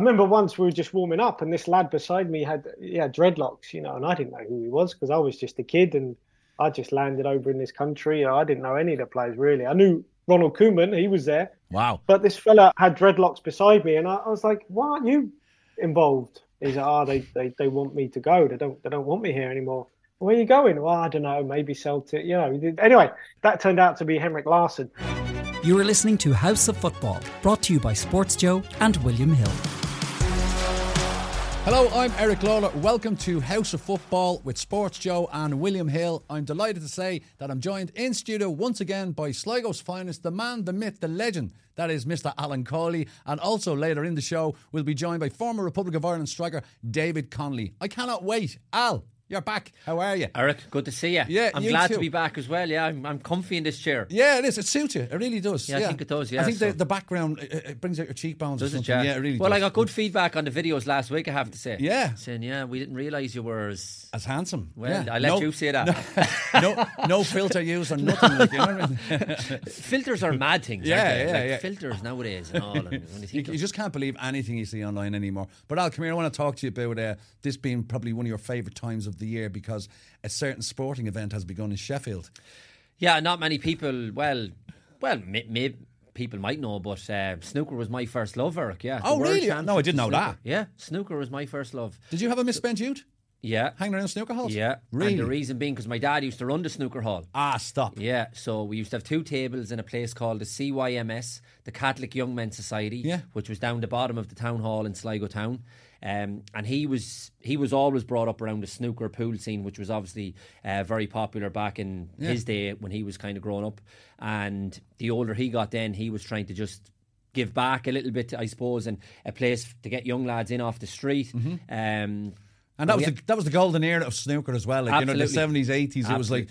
remember once we were just warming up, and this lad beside me had yeah dreadlocks, you know, and I didn't know who he was because I was just a kid and I just landed over in this country. I didn't know any of the players really. I knew Ronald Koeman, he was there. Wow. But this fella had dreadlocks beside me, and I, I was like, "Why aren't you involved?" He's like, "Oh, they, they they want me to go. They don't they don't want me here anymore." Where are you going? Well, I don't know. Maybe Celtic. You know. Anyway, that turned out to be Henrik Larsson. You are listening to House of Football, brought to you by Sports Joe and William Hill. Hello, I'm Eric Lawler. Welcome to House of Football with Sports Joe and William Hill. I'm delighted to say that I'm joined in studio once again by Sligo's finest, the man, the myth, the legend. That is Mr. Alan Cawley. And also later in the show, we'll be joined by former Republic of Ireland striker David Connolly. I cannot wait. Al, you're back. How are you? Eric, good to see you. Yeah, I'm you glad too. to be back as well. Yeah, I'm, I'm comfy in this chair. Yeah, it is. It suits you. It really does. Yeah, I think it does, yeah, I think so- the, the background it, it brings out your cheekbones. Does it, something. yeah? Yeah, it really well, does. I got good feedback on the videos last week, I have to say. Yeah. Saying, yeah, we didn't realise you were as. As handsome. Well, yeah. I let No- you say that. no, no filter use or nothing. Like, you know what I mean? Filters are mad things. Yeah, aren't they? yeah, Like, yeah. Filters nowadays and all. And you You, think you of- just can't believe anything you see online anymore. But Al, come here. I want to talk to you about uh, this being probably one of your favourite times of the year because a certain sporting event has begun in Sheffield. yeah, not many people. Well, well, may, may, people might know, but uh, snooker was my first love, Eric. Yeah. Oh, really? No, I didn't know snooker. that. Yeah, snooker was my first love. Did you have a misspent youth Yeah. hanging around snooker halls? Yeah. really. And the reason being because my dad used to run the snooker hall. ah, stop. Yeah, so we used to have two tables in a place called the CYMS, the Catholic Young Men's Society, Yeah. which was down the bottom of the town hall in Sligo town. Um, and he was he was always brought up around the snooker pool scene, which was obviously uh, very popular back in his day when he was kind of growing up. And the older he got, then he was trying to just give back a little bit, I suppose, and a place to get young lads in off the street. Mm-hmm. Um, And that was yeah. the that was the golden era of snooker as well. Like you know, the seventies, eighties. It was like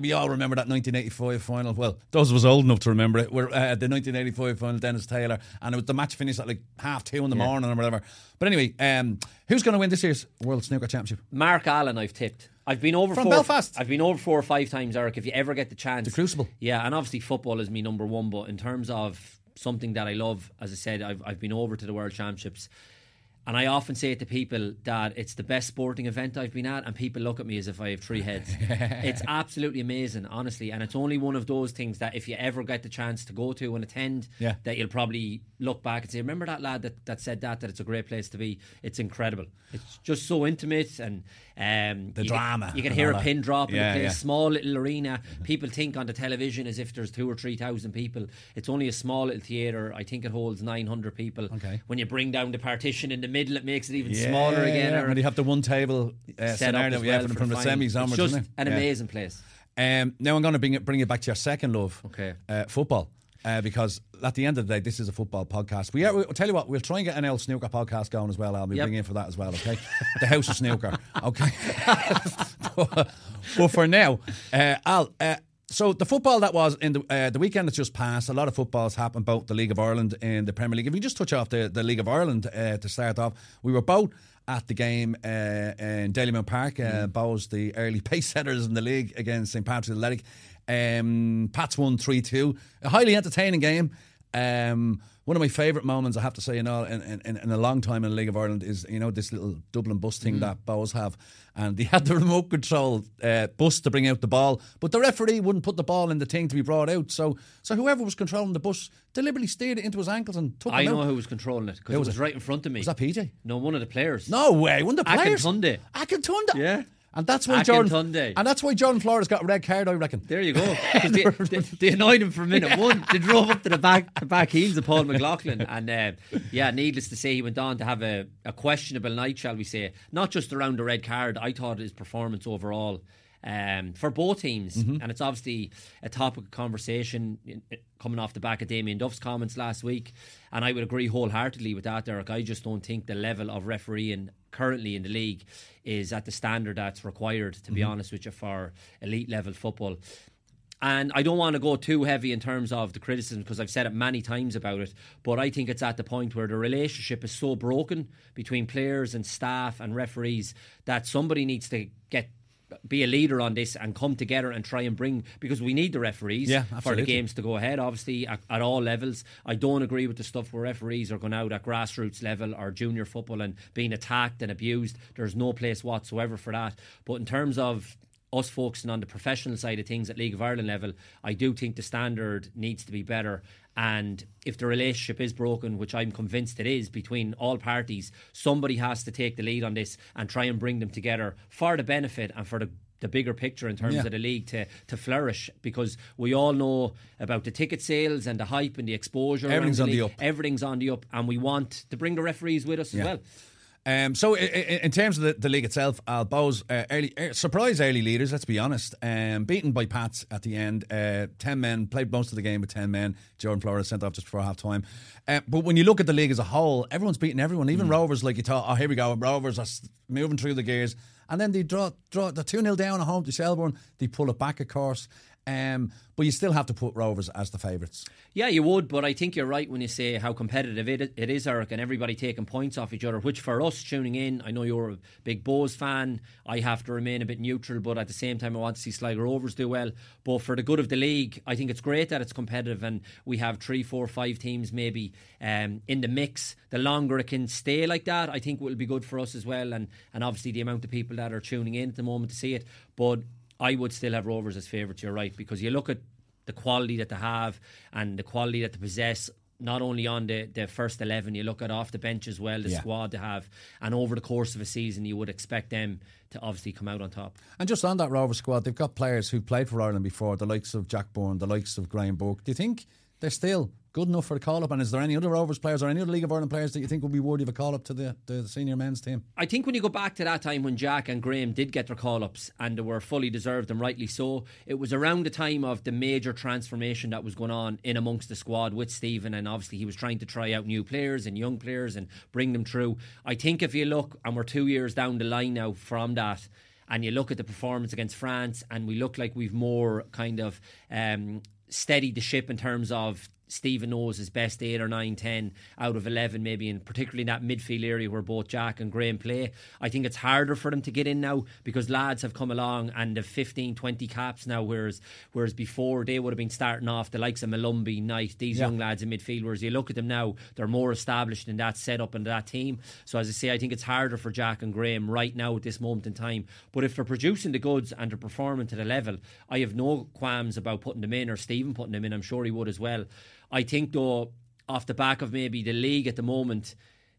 we all remember that nineteen eighty five final. Well, those of us old enough to remember it. Were uh, the nineteen eighty five final, Dennis Taylor, and it was the match finished at like half two in the morning or whatever. But anyway, um, who's going to win this year's World Snooker Championship? Mark Allen, I've tipped. I've been over From four, Belfast? I've been over four or five times, Eric. If you ever get the chance, The Crucible. Yeah, and obviously football is me number one. But in terms of something that I love, as I said, I've I've been over to the World Championships. And I often say it to people that it's the best sporting event I've been at, and people look at me as if I have three heads. it's absolutely amazing, honestly. And it's only one of those things that if you ever get the chance to go to and attend, Yeah. that you'll probably look back and say, "Remember that lad that, that said that? That it's a great place to be. It's incredible. It's just so intimate and um, The you drama Can, you can hear a that. pin drop in Yeah, the place. yeah. Small little arena. People think on the television as if there's two or three thousand people. It's only a small little theatre. I think it holds nine hundred people. Okay. When you bring down the partition in the middle, it makes it even smaller again. Yeah, or when you have the one table uh, set up scenario yeah, well from, from the semis onwards. just isn't it? an Yeah. amazing place. Um, now I'm going to bring it bring it back to your second love. Okay. Uh, football. Uh, because at the end of the day, this is a football podcast. We are, we'll tell you what, we'll try and get an L snooker podcast going as well. I'll be Yep. bringing in for that as well. Okay, the House of Snooker. Okay, but, but for now, uh, Al. Uh, so the football that was in the uh, the weekend that's just passed, a lot of footballs happened both the League of Ireland and the Premier League. If we just touch off the, the League of Ireland uh, to start off, we were both at the game uh, in Dalymount Park. Uh, Bohs the early pace setters in the league against St Patrick's Athletic. Um, Pats won three two. A highly entertaining game. Um, one of my favourite moments, I have to say, you know, in, in, in a long time in the League of Ireland is you know this little Dublin bus thing that Bohs have, and they had the remote control uh, bus to bring out the ball, but the referee wouldn't put the ball in the thing to be brought out. So, so whoever was controlling the bus deliberately steered it into his ankles and took I know out. who was controlling it because it was right in front of me. Was that PJ? No, one of the players. No way, one of the players. Akintunde. Akintunde. Yeah. And that's why Jordan Akintunde. and that's why Jordan Flores got a red card, I reckon. There you go. They, they, they annoyed him for a minute. One, they drove up to the back the back heels of Paul McLaughlin, and uh, yeah, needless to say, he went on to have a, a questionable night, shall we say? Not just around the red card. I thought his performance overall. Um, for both teams, Mm-hmm. and it's obviously a topic of conversation coming off the back of Damien Duff's comments last week, and I would agree wholeheartedly with that, Derek. I just don't think the level of refereeing currently in the league is at the standard that's required, to be Mm-hmm. honest with you, for elite level football. And I don't want to go too heavy in terms of the criticism because I've said it many times about it. But I think it's at the point where the relationship is so broken between players and staff and referees that somebody needs to get be a leader on this and come together and try and bring because we need the referees Yeah, for the games to go ahead. Obviously, at, at all levels. I don't agree with the stuff where referees are going out at grassroots level or junior football and being attacked and abused. There's no place whatsoever for that. But in terms of us focusing on the professional side of things at League of Ireland level, I do think the standard needs to be better. And if the relationship is broken, which I'm convinced it is between all parties, somebody has to take the lead on this and try and bring them together for the benefit and for the the bigger picture in terms Yeah. of the league to, to flourish because we all know about the ticket sales and the hype and the exposure. Everything's on the up. Everything's on the up, and we want to bring the referees with us Yeah. as well. Um, so, i- i- in terms of the, the league itself, Al Bohs, uh, early, uh, surprise early leaders, let's be honest. Um, beaten by Pats at the end. Uh, 10 men, played most of the game with 10 men. Jordan Flores sent off just before half time. Uh, but when you look at the league as a whole, everyone's beating everyone. Even Rovers, like you thought, oh, here we go. Rovers are moving through the gears. And then they draw, draw the 2 0 down at home to Shelbourne. They pull it back, of course. Um, but you still have to put Rovers as the favourites. Yeah, you would, but I think you're right when you say how competitive it, it is, Eric, and everybody taking points off each other. Which for us tuning in, I know you're a big Bohs fan. I have to remain a bit neutral, but at the same time, I want to see Sligo Rovers do well. But for the good of the league, I think it's great that it's competitive and we have three, four, five teams maybe um, in the mix. The longer it can stay like that, I think will be good for us as well, and and obviously the amount of people that are tuning in at the moment to see it. But I would still have Rovers as favourites. You're right because you look at the quality that they have and the quality that they possess. Not only on the, the first 11, you look at off the bench as well, the Yeah. squad they have. And over the course of a season, you would expect them to obviously come out on top. And just on that Rover squad, they've got players who played for Ireland before, the likes of Jack Byrne, the likes of Graham Burke. Do you think they're still good enough for the call up? And is there any other Rovers players or any other League of Ireland players that you think would be worthy of a call up to the, the senior men's team? I think when you go back to that time when Jack and Graham did get their call ups and they were fully deserved and rightly so, it was around the time of the major transformation that was going on in amongst the squad with Stephen. And obviously, he was trying to try out new players and young players and bring them through. I think if you look, and we're two years down the line now from that, and you look at the performance against France, and we look like we've more kind of um, steadied the ship in terms of Stephen knows his best eight or nine, ten out of 11, maybe, and particularly in that midfield area where both Jack and Graham play. I think it's harder for them to get in now because lads have come along and have 15, 20 caps now, whereas whereas before they would have been starting off the likes of Molumby, Knight, these Yeah. young lads in midfield. Whereas you look at them now, they're more established in that setup and that team. So, as I say, I think it's harder for Jack and Graham right now at this moment in time. But if they're producing the goods and they're performing to the level, I have no qualms about putting them in or Stephen putting them in. I'm sure he would as well. I think, though, off the back of maybe the league at the moment,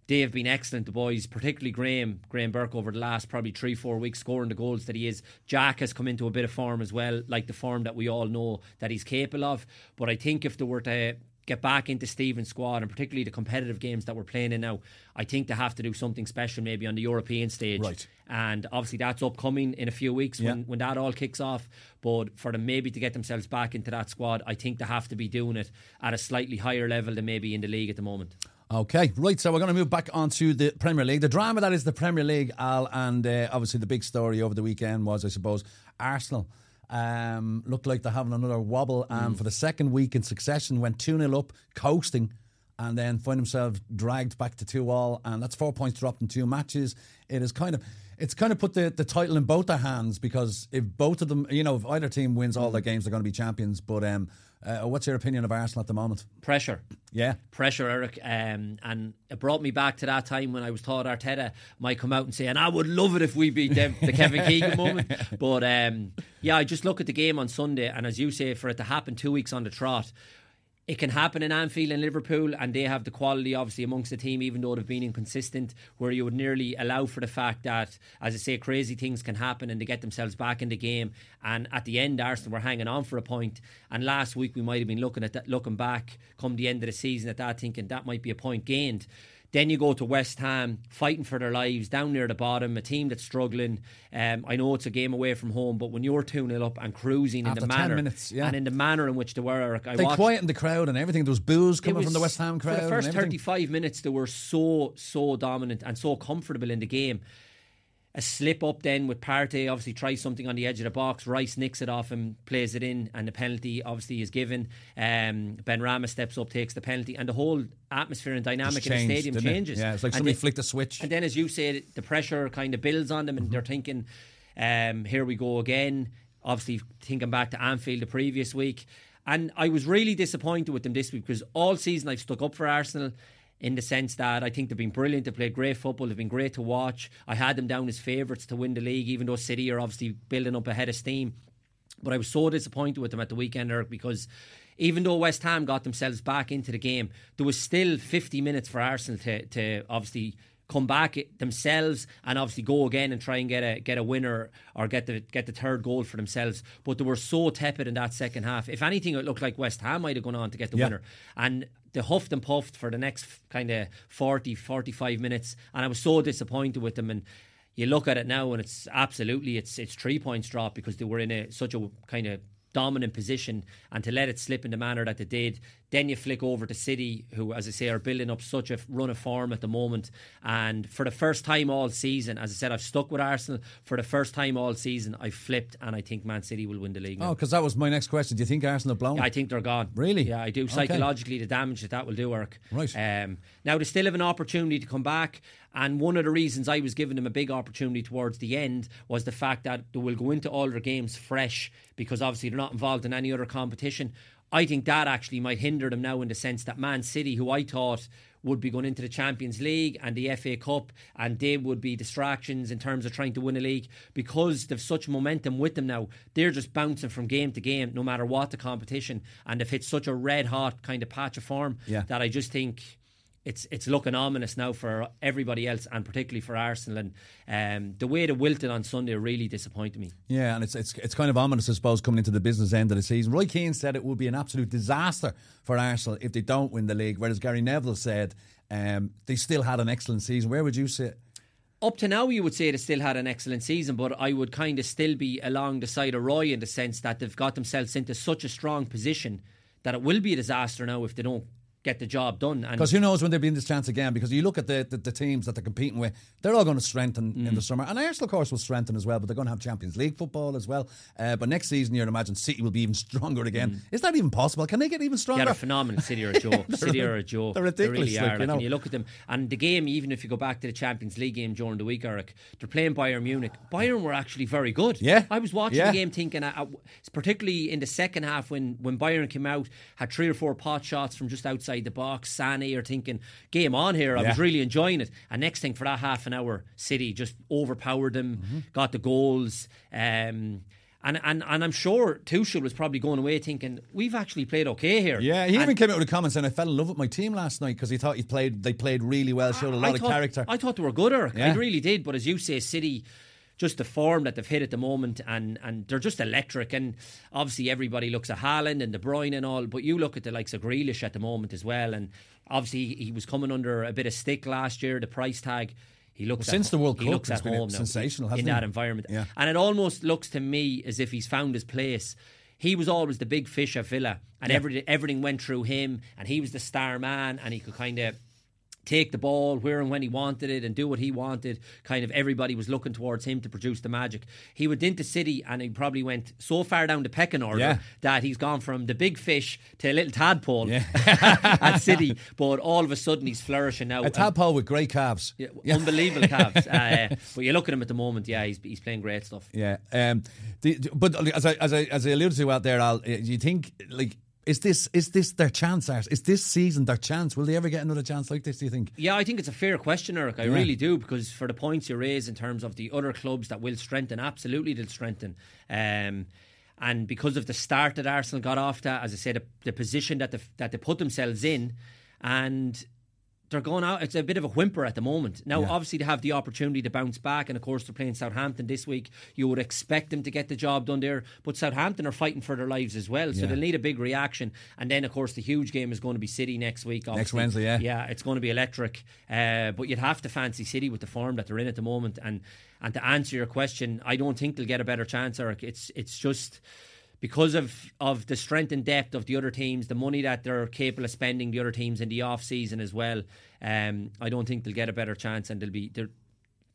they have been excellent, the boys, particularly Graham, Graham Burke over the last probably three, four weeks, scoring the goals that he is. Jack has come into a bit of form as well, like the form that we all know that he's capable of. But I think if they were to get back into Stephen's squad and particularly the competitive games that we're playing in now, I think they have to do something special maybe on the European stage. Right. And obviously that's upcoming in a few weeks when, Yeah. when that all kicks off. But for them maybe to get themselves back into that squad, I think they have to be doing it at a slightly higher level than maybe in the league at the moment. Okay, right. So we're going to move back onto the Premier League. The drama that is the Premier League, Al, and uh, obviously the big story over the weekend was, I suppose, Arsenal um, looked like they're having another wobble, and for the second week in succession, went two 0 up, coasting, and then find themselves dragged back to two all, and that's four points dropped in two matches. It is kind of. It's kind of put the, the title in both their hands because if both of them, you know, if either team wins all their games, they're going to be champions. But um, uh, what's your opinion of Arsenal at the moment? Pressure. Yeah. pressure, Eric. Um, and it brought me back to that time when I was taught Arteta might come out and say, and I would love it if we beat them, the Kevin Keegan moment. But um, yeah, I just look at the game on Sunday, and as you say, for it to happen two weeks on the trot, it can happen in Anfield and Liverpool, and they have the quality, obviously, amongst the team, even though they've been inconsistent, where you would nearly allow for the fact that, as I say, crazy things can happen and they get themselves back in the game. And at the end, Arsenal were hanging on for a point. And last week, we might have been looking at that, looking back, come the end of the season, at that, thinking that might be a point gained. Then you go to West Ham, fighting for their lives, down near the bottom, a team that's struggling. Um, I know it's a game away from home, but when you're 2 0 up and cruising After in the 10 manner, minutes, yeah. and in the manner in which they were, Eric, I They watched, quietened the crowd and everything. There was boos coming from the West Ham crowd. For the first 35 minutes, they were so, so dominant and so comfortable in the game. A slip up then with Partey, obviously tries something on the edge of the box. Rice nicks it off him, plays it in, and the penalty obviously is given. Um, Benrahma steps up, takes the penalty, and the whole atmosphere and dynamic Just in the stadium didn't it? changes. Yeah, it's like And somebody then- flicked a switch. And then, as you said, the pressure kind of builds on them, and they're thinking. Um, here we go again. Obviously, thinking back to Anfield the previous week. And I was really disappointed with them this week because all season I've stuck up for Arsenal in the sense that I think they've been brilliant. They've played great football. They've been great to watch. I had them down as favourites to win the league, even though City are obviously building up ahead of steam. But I was so disappointed with them at the weekend, Eric, because even though West Ham got themselves back into the game, there was still 50 minutes for Arsenal to, to obviously come back themselves and obviously go again and try and get a get a winner or get the get the third goal for themselves. But they were so tepid in that second half. If anything, it looked like West Ham might have gone on to get the Yeah. winner. And they huffed and puffed for the next kind of 40, 45 minutes. And I was so disappointed with them. And you look at it now and it's absolutely it's it's three points drop because they were in a such a kind of dominant position and to let it slip in the manner that they did then you flick over to City who as I say are building up such a run of form at the moment and for the first time all season as I said I've stuck with Arsenal for the first time all season I've flipped and I think Man City will win the league now. Oh, because that was my next question. Do you think Arsenal have blown? Yeah, I think they're gone. Really? Yeah, I do. Okay. Psychologically, the damage that that will do, Eric. Right. Um, now, they still have an opportunity to come back. And one of the reasons I was giving them a big opportunity towards the end was the fact that they will go into all their games fresh because obviously they're not involved in any other competition. I think that actually might hinder them now in the sense that Man City, who I thought would be going into the Champions League and the FA Cup, and they would be distractions in terms of trying to win a league because they've such momentum with them now. They're just bouncing from game to game, no matter what the competition, and they've hit such a red hot kind of patch of form Yeah. that I just think it's it's looking ominous now for everybody else, and particularly for Arsenal. And um, the way they wilted on Sunday really disappointed me. Yeah, and it's it's it's kind of ominous, I suppose, coming into the business end of the season. Roy Keane said it would be an absolute disaster for Arsenal if they don't win the league, whereas Gary Neville said um, they still had an excellent season. Where would you sit? Up to now, you would say they still had an excellent season, but I would kind of still be along the side of Roy in the sense that they've got themselves into such a strong position that it will be a disaster now if they don't get the job done. And Because who knows when they'll be in this chance again? Because you look at the, the, the teams that they're competing with, they're all going to strengthen Mm. in the summer. And Arsenal, of course, will strengthen as well, but they're going to have Champions League football as well. Uh, but next season, you'd imagine City will be even stronger again. Is that even possible? Can they get even Mm. Yeah, stronger? they're a phenomenal. City are a joke. City are a joke. they're ridiculous, They really like, are. you know. and you look at them, and the game, even if you go back to the Champions League game during the week, Eric, they're playing Bayern Munich. Bayern were actually very good. Yeah. I was watching Yeah. the game thinking, uh, uh, particularly in the second half when when Bayern came out, had three or four pot shots from just outside the box. Sane are thinking, game on here. I Yeah. was really enjoying it. And next thing for that half an hour, City just overpowered them, Mm-hmm. got the goals. Um, and, and, and I'm sure Tuchel was probably going away thinking we've actually played okay here. Yeah, he And even came out with a comment saying, I fell in love with my team last night because he thought he played, they played really well, showed a lot I of character. I thought they were good, Eric. I really did. But as you say, City, just the form that they've hit at the moment, and, and they're just electric. And obviously, everybody looks at Haaland and De Bruyne and all, but you look at the likes of Grealish at the moment as well. And obviously, he was coming under a bit of stick last year, the price tag. He looks Well, since the World he Cup, looks at been now sensational, in that he? environment. Yeah. And it almost looks to me as if he's found his place. He was always the big fish at Villa, and every, everything went through him, and he was the star man, and he could kind of take the ball where and when he wanted it and do what he wanted. Kind of everybody was looking towards him to produce the magic. He went into City and he probably went so far down the pecking order Yeah. that he's gone from the big fish to a little tadpole Yeah. at City. But all of a sudden he's flourishing now. a tadpole with great calves. Yeah, Unbelievable calves. Uh, but you look at him at the moment, yeah, he's, he's playing great stuff. Yeah, um, the, but as I as I as I alluded to out there, Al, uh, you think like is this is this their chance? Art? Is this season their chance? Will they ever get another chance like this? Do you think? Yeah, I think it's a fair question, Eric. I Yeah. really do because for the points you raise in terms of the other clubs that will strengthen, absolutely they'll strengthen. Um, and because of the start that Arsenal got off to, as I said, the, the position that they, that they put themselves in, and they're going out. It's a bit of a whimper at the moment. Now, Yeah. obviously, to have the opportunity to bounce back, and of course, they're playing Southampton this week. You would expect them to get the job done there, but Southampton are fighting for their lives as well, so Yeah. they'll need a big reaction. And then, of course, the huge game is going to be City next week. obviously. Wednesday, yeah. yeah, it's going to be electric. Uh, but you'd have to fancy City with the form that they're in at the moment. And and to answer your question, I don't think they'll get a better chance, Eric. It's it's just because of of the strength and depth of the other teams, the money that they're capable of spending, the other teams in the off season as well. Um, I don't think they'll get a better chance, and they'll be they're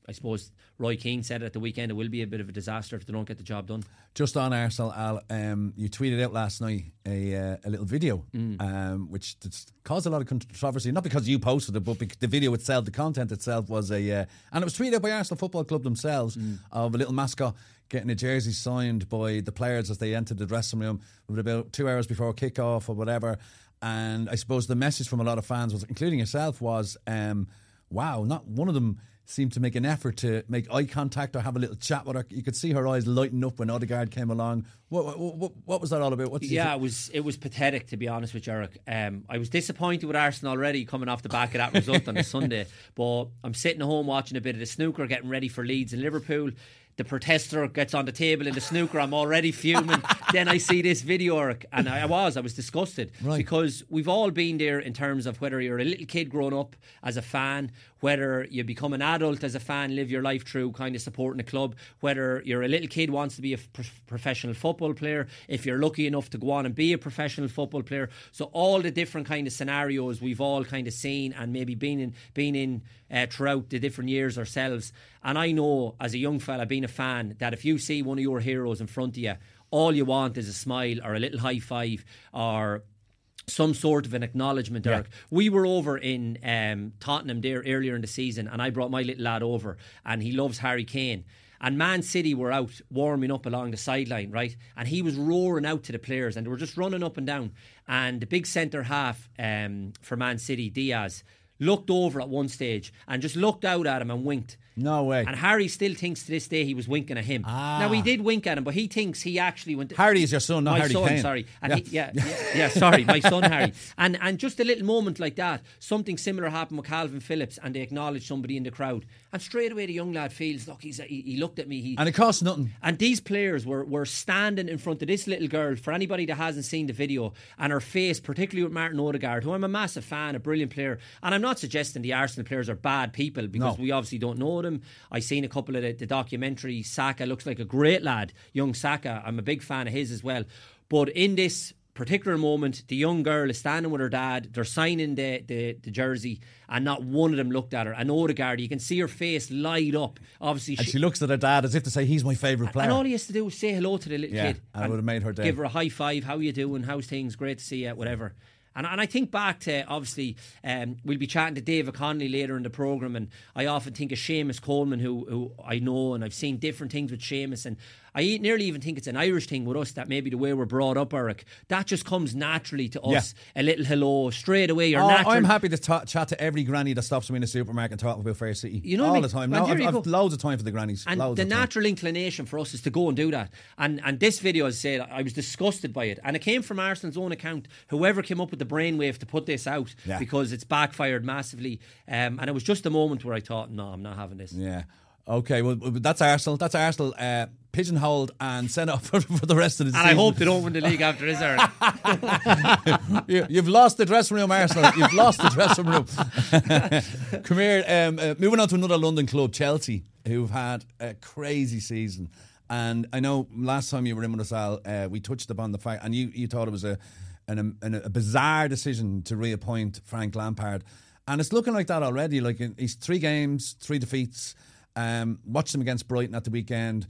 I suppose Roy Keane said at the weekend. It will be a bit of a disaster if they don't get the job done. Just on Arsenal, Al, um, you tweeted out last night a, uh, a little video, Mm. um, which caused a lot of controversy. Not because you posted it, but the video itself, the content itself was a, uh, and it was tweeted out by Arsenal Football Club themselves Mm. of a little mascot getting a jersey signed by the players as they entered the dressing room about two hours before kickoff or whatever. And I suppose the message from a lot of fans was, including yourself, was, um, "Wow, not one of them." Seemed to make an effort to make eye contact or have a little chat with her. You could see her eyes lighten up when Odegaard came along. What, what, what, was that all about? Yeah, think? it was it was pathetic to be honest with you, Eric. Um, I was disappointed with Arsenal already coming off the back of that result on a Sunday. But I'm sitting at home watching a bit of the snooker, getting ready for Leeds and Liverpool. The protester gets on the table in the snooker. I'm already fuming. then I see this video, Eric, and I was I was disgusted Right. because we've all been there in terms of whether you're a little kid growing up as a fan, whether you become an adult as a fan, live your life through kind of supporting a club, whether you're a little kid wants to be a f- professional football player, if you're lucky enough to go on and be a professional football player. So all the different kind of scenarios we've all kind of seen and maybe been in been in uh, throughout the different years ourselves. And I know as a young fella being a fan that if you see one of your heroes in front of you, all you want is a smile or a little high five or some sort of an acknowledgement, Eric. We were over in um, Tottenham there earlier in the season, and I brought my little lad over, and he loves Harry Kane. And Man City were out warming up along the sideline, right? And he was roaring out to the players, and they were just running up and down. And the big centre half um, for Man City, Dias, looked over at one stage and just looked out at him and winked. No way. And Harry still thinks to this day he was winking at him. Ah. Now he did wink at him, but he thinks he actually went. Harry is your son, not my Harry son, Kane. sorry. And Yeah. He, yeah, yeah, yeah, sorry, my son Harry. And and just a little moment like that, something similar happened with Kalvin Phillips, and they acknowledged somebody in the crowd, and straight away the young lad feels, look, he's he, he looked at me, he And it costs nothing. and these players were, were standing in front of this little girl. For anybody that hasn't seen the video, and her face, particularly with Martin Odegaard, who I'm a massive fan, a brilliant player. And I'm not suggesting the Arsenal players are bad people because No. we obviously don't know them. I seen a couple of the, the documentary. Saka looks like a great lad, young Saka. I'm a big fan of his as well. But in this particular moment, the young girl is standing with her dad. They're signing the, the, the jersey, and not one of them looked at her. And Odegaard, you can see her face light up. Obviously, And she looks at her dad as if to say, he's my favourite player. and all he has to do is say hello to the little Yeah, kid. and it would've made her day. Give her a high five. How you doing? How's things? Great to see you. Whatever. And, and I think back to obviously um, we'll be chatting to David Connolly later in the program, and I often think of Seamus Coleman, who who I know, and I've seen different things with Seamus, and I nearly even think it's an Irish thing with us that maybe the way we're brought up, Eric, that just comes naturally to us. A little hello straight away. You're Oh, natural. I'm happy to ta- chat to every granny that stops me in the supermarket and talk about Fair City. You know all I mean? the time. No, I've, I've loads of time for the grannies. And loads the of time. natural inclination for us is to go and do that. And and this video, as I said, I was disgusted by it. And it came from Arsenal's own account. Whoever came up with the brainwave to put this out Yeah. because it's backfired massively. Um, and it was just a moment where I thought, no, I'm not having this. Yeah. Okay, well, well, that's Arsenal. That's Arsenal uh, pigeonholed and sent off for, for the rest of the And season. I hope they don't win the league after this, Aaron. you, you've lost the dressing room, Arsenal. You've lost the dressing room. Come here. Um, uh, moving on to another London club, Chelsea, who've had a crazy season. And I know last time you were in with us, Al, uh, we touched upon the fact, and you, you thought it was a, an, an, a bizarre decision to reappoint Frank Lampard. And it's looking like that already. Like he's three games, three defeats. Um, watched them against Brighton at the weekend.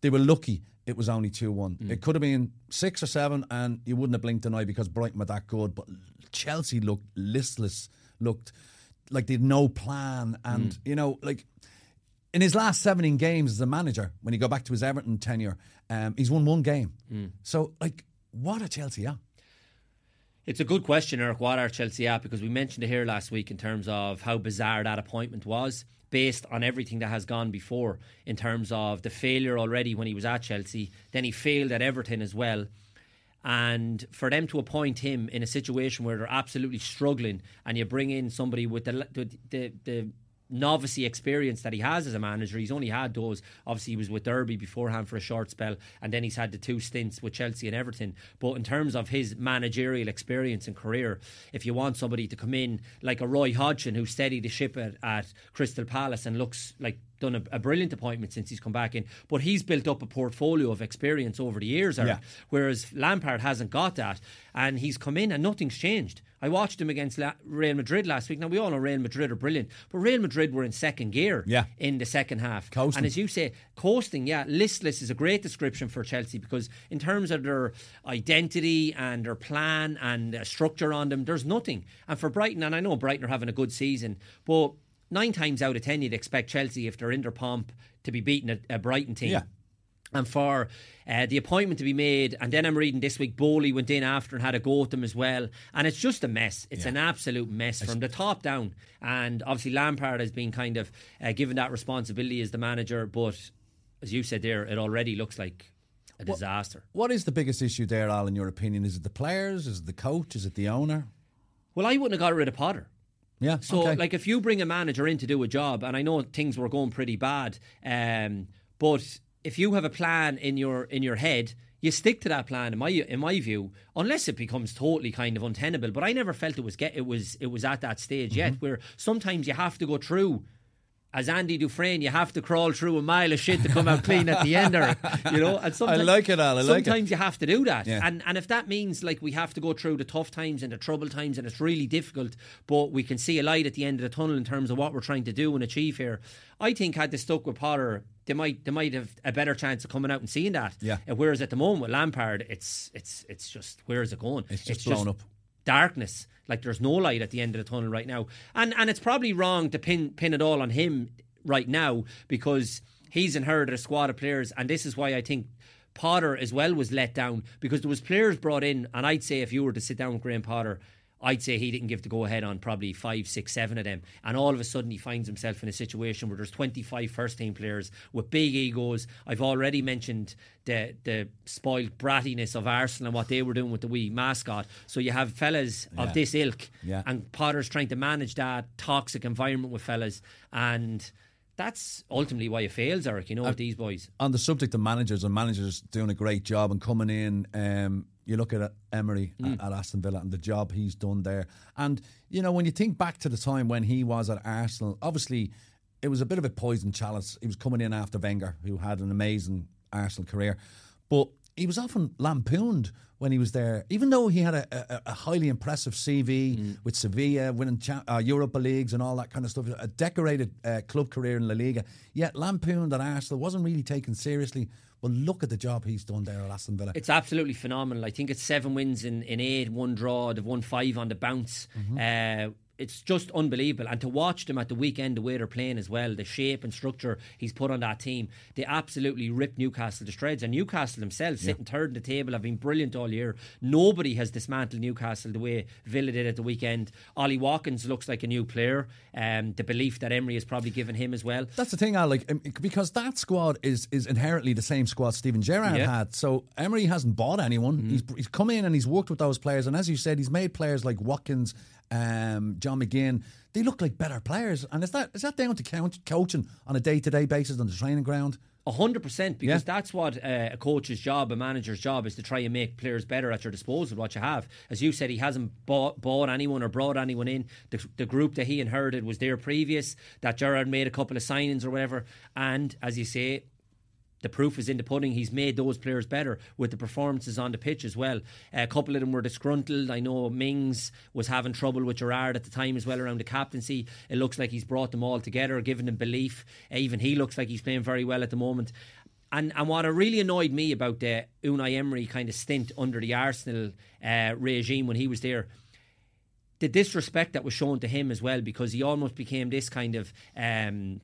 They were lucky it was only 2 1. Mm. It could have been six or seven, and you wouldn't have blinked an eye because Brighton were that good. But Chelsea looked listless, looked like they had no plan. And, mm. you know, like in his last 17 games as a manager, when he got back to his Everton tenure, um, he's won one game. Mm. So, like, what a Chelsea are. It's a good question, Eric. What are Chelsea at? Because we mentioned it here last week in terms of how bizarre that appointment was, based on everything that has gone before, in terms of the failure already when he was at Chelsea. Then he failed at Everton as well. And for them to appoint him in a situation where they're absolutely struggling, and you bring in somebody with the the, the, the novice experience that he has as a manager. He's only had those. Obviously, he was with Derby beforehand for a short spell, and then he's had the two stints with Chelsea and Everton. But in terms of his managerial experience and career, if you want somebody to come in like a Roy Hodgson who steadied the ship at, at Crystal Palace and looks like done a, a brilliant appointment since he's come back in, but he's built up a portfolio of experience over the years, Eric, Yeah. whereas Lampard hasn't got that, and he's come in and nothing's changed. I watched him against La- Real Madrid last week. Now we all know Real Madrid are brilliant, but Real Madrid were in second gear Yeah. in the second half. Coasting. And as you say, coasting, yeah, listless is a great description for Chelsea because in terms of their identity and their plan and uh, structure on them, there's nothing. And for Brighton, and I know Brighton are having a good season, but nine times out of ten, you'd expect Chelsea, if they're in their pomp, to be beating a, a Brighton team. Yeah. And for uh, the appointment to be made, and then I'm reading this week, Boehly went in after and had a go at them as well. And it's just a mess. It's an absolute mess from the top down. And obviously, Lampard has been kind of uh, given that responsibility as the manager. But as you said there, it already looks like a disaster. What is the biggest issue there, Al, in your opinion? Is it the players? Is it the coach? Is it the owner? Well, I wouldn't have got rid of Potter. Yeah. So, okay. like, if you bring a manager in to do a job, and I know things were going pretty bad, um, but if you have a plan in your in your head, you stick to that plan. In my in my view, unless it becomes totally kind of untenable. But I never felt it was get it was it was at that stage yet, Mm-hmm. where sometimes you have to go through. As Andy Dufresne, you have to crawl through a mile of shit to come out clean at the end, or you know. And sometimes, like it, Al, I like it. you have to do that, Yeah. and and if that means like we have to go through the tough times and the troubled times, and it's really difficult, but we can see a light at the end of the tunnel in terms of what we're trying to do and achieve here. I think had they stuck with Potter, they might they might have a better chance of coming out and seeing that. Yeah. Whereas at the moment with Lampard, it's it's it's just where is it going? It's just blown up. Darkness. Like there's no light at the end of the tunnel right now, and and it's probably wrong to pin pin it all on him right now because he's inherited a squad of players, and this is why I think Potter as well was let down because there was players brought in, and I'd say if you were to sit down with Graham Potter. I'd say he didn't give the go ahead on probably five, six, seven of them. And all of a sudden, he finds himself in a situation where there's 25 first team players with big egos. I've already mentioned the the spoiled brattiness of Arsenal and what they were doing with the wee mascot. So you have fellas Yeah. of this ilk, Yeah. and Potter's trying to manage that toxic environment with fellas. And that's ultimately why it fails, Eric, you know, with these boys. on the subject of managers and managers doing a great job and coming in, um, you look at Emery Mm. at, at Aston Villa and the job he's done there. And, you know, when you think back to the time when he was at Arsenal, obviously it was a bit of a poison chalice. He was coming in after Wenger, who had an amazing Arsenal career. But he was often lampooned when he was there, even though he had a, a, a highly impressive CV Mm. with Sevilla, winning cha- uh, Europa Leagues and all that kind of stuff, a decorated uh, club career in La Liga. Yet lampooned at Arsenal wasn't really taken seriously. But look at the job he's done there at Aston Villa. It's absolutely phenomenal. I think it's seven wins in, in eight, one draw. They've won five on the bounce. Uh, it's just unbelievable. And to watch them at the weekend, the way they're playing as well, the shape and structure he's put on that team, they absolutely ripped Newcastle to shreds. And Newcastle themselves, sitting third in the table, have been brilliant all year. Nobody has dismantled Newcastle the way Villa did at the weekend. Ollie Watkins looks like a new player. Um, the belief that Emery has probably given him as well. That's the thing, I like um, because that squad is is inherently the same squad Steven Gerrard Yeah. had. So Emery hasn't bought anyone. He's he's come in and he's worked with those players, and as you said, he's made players like Watkins, um, John McGinn. They look like better players, and is that is that down to count, coaching on a day to day basis on the training ground? A hundred percent, because Yeah. that's what uh, a coach's job, a manager's job, is to try and make players better at your disposal. What you have, as you said, he hasn't bought, bought anyone or brought anyone in. The, the group that he inherited was there previous. That Gerrard made a couple of signings or whatever, and as you say, the proof is in the pudding. He's made those players better with the performances on the pitch as well. a couple of them were disgruntled. I know Mings was having trouble with Gerrard at the time as well around the captaincy. It looks like he's brought them all together, given them belief. Even he looks like he's playing very well at the moment. And and what really annoyed me about the Unai Emery kind of stint under the Arsenal uh, regime when he was there the disrespect that was shown to him as well because he almost became this kind of um,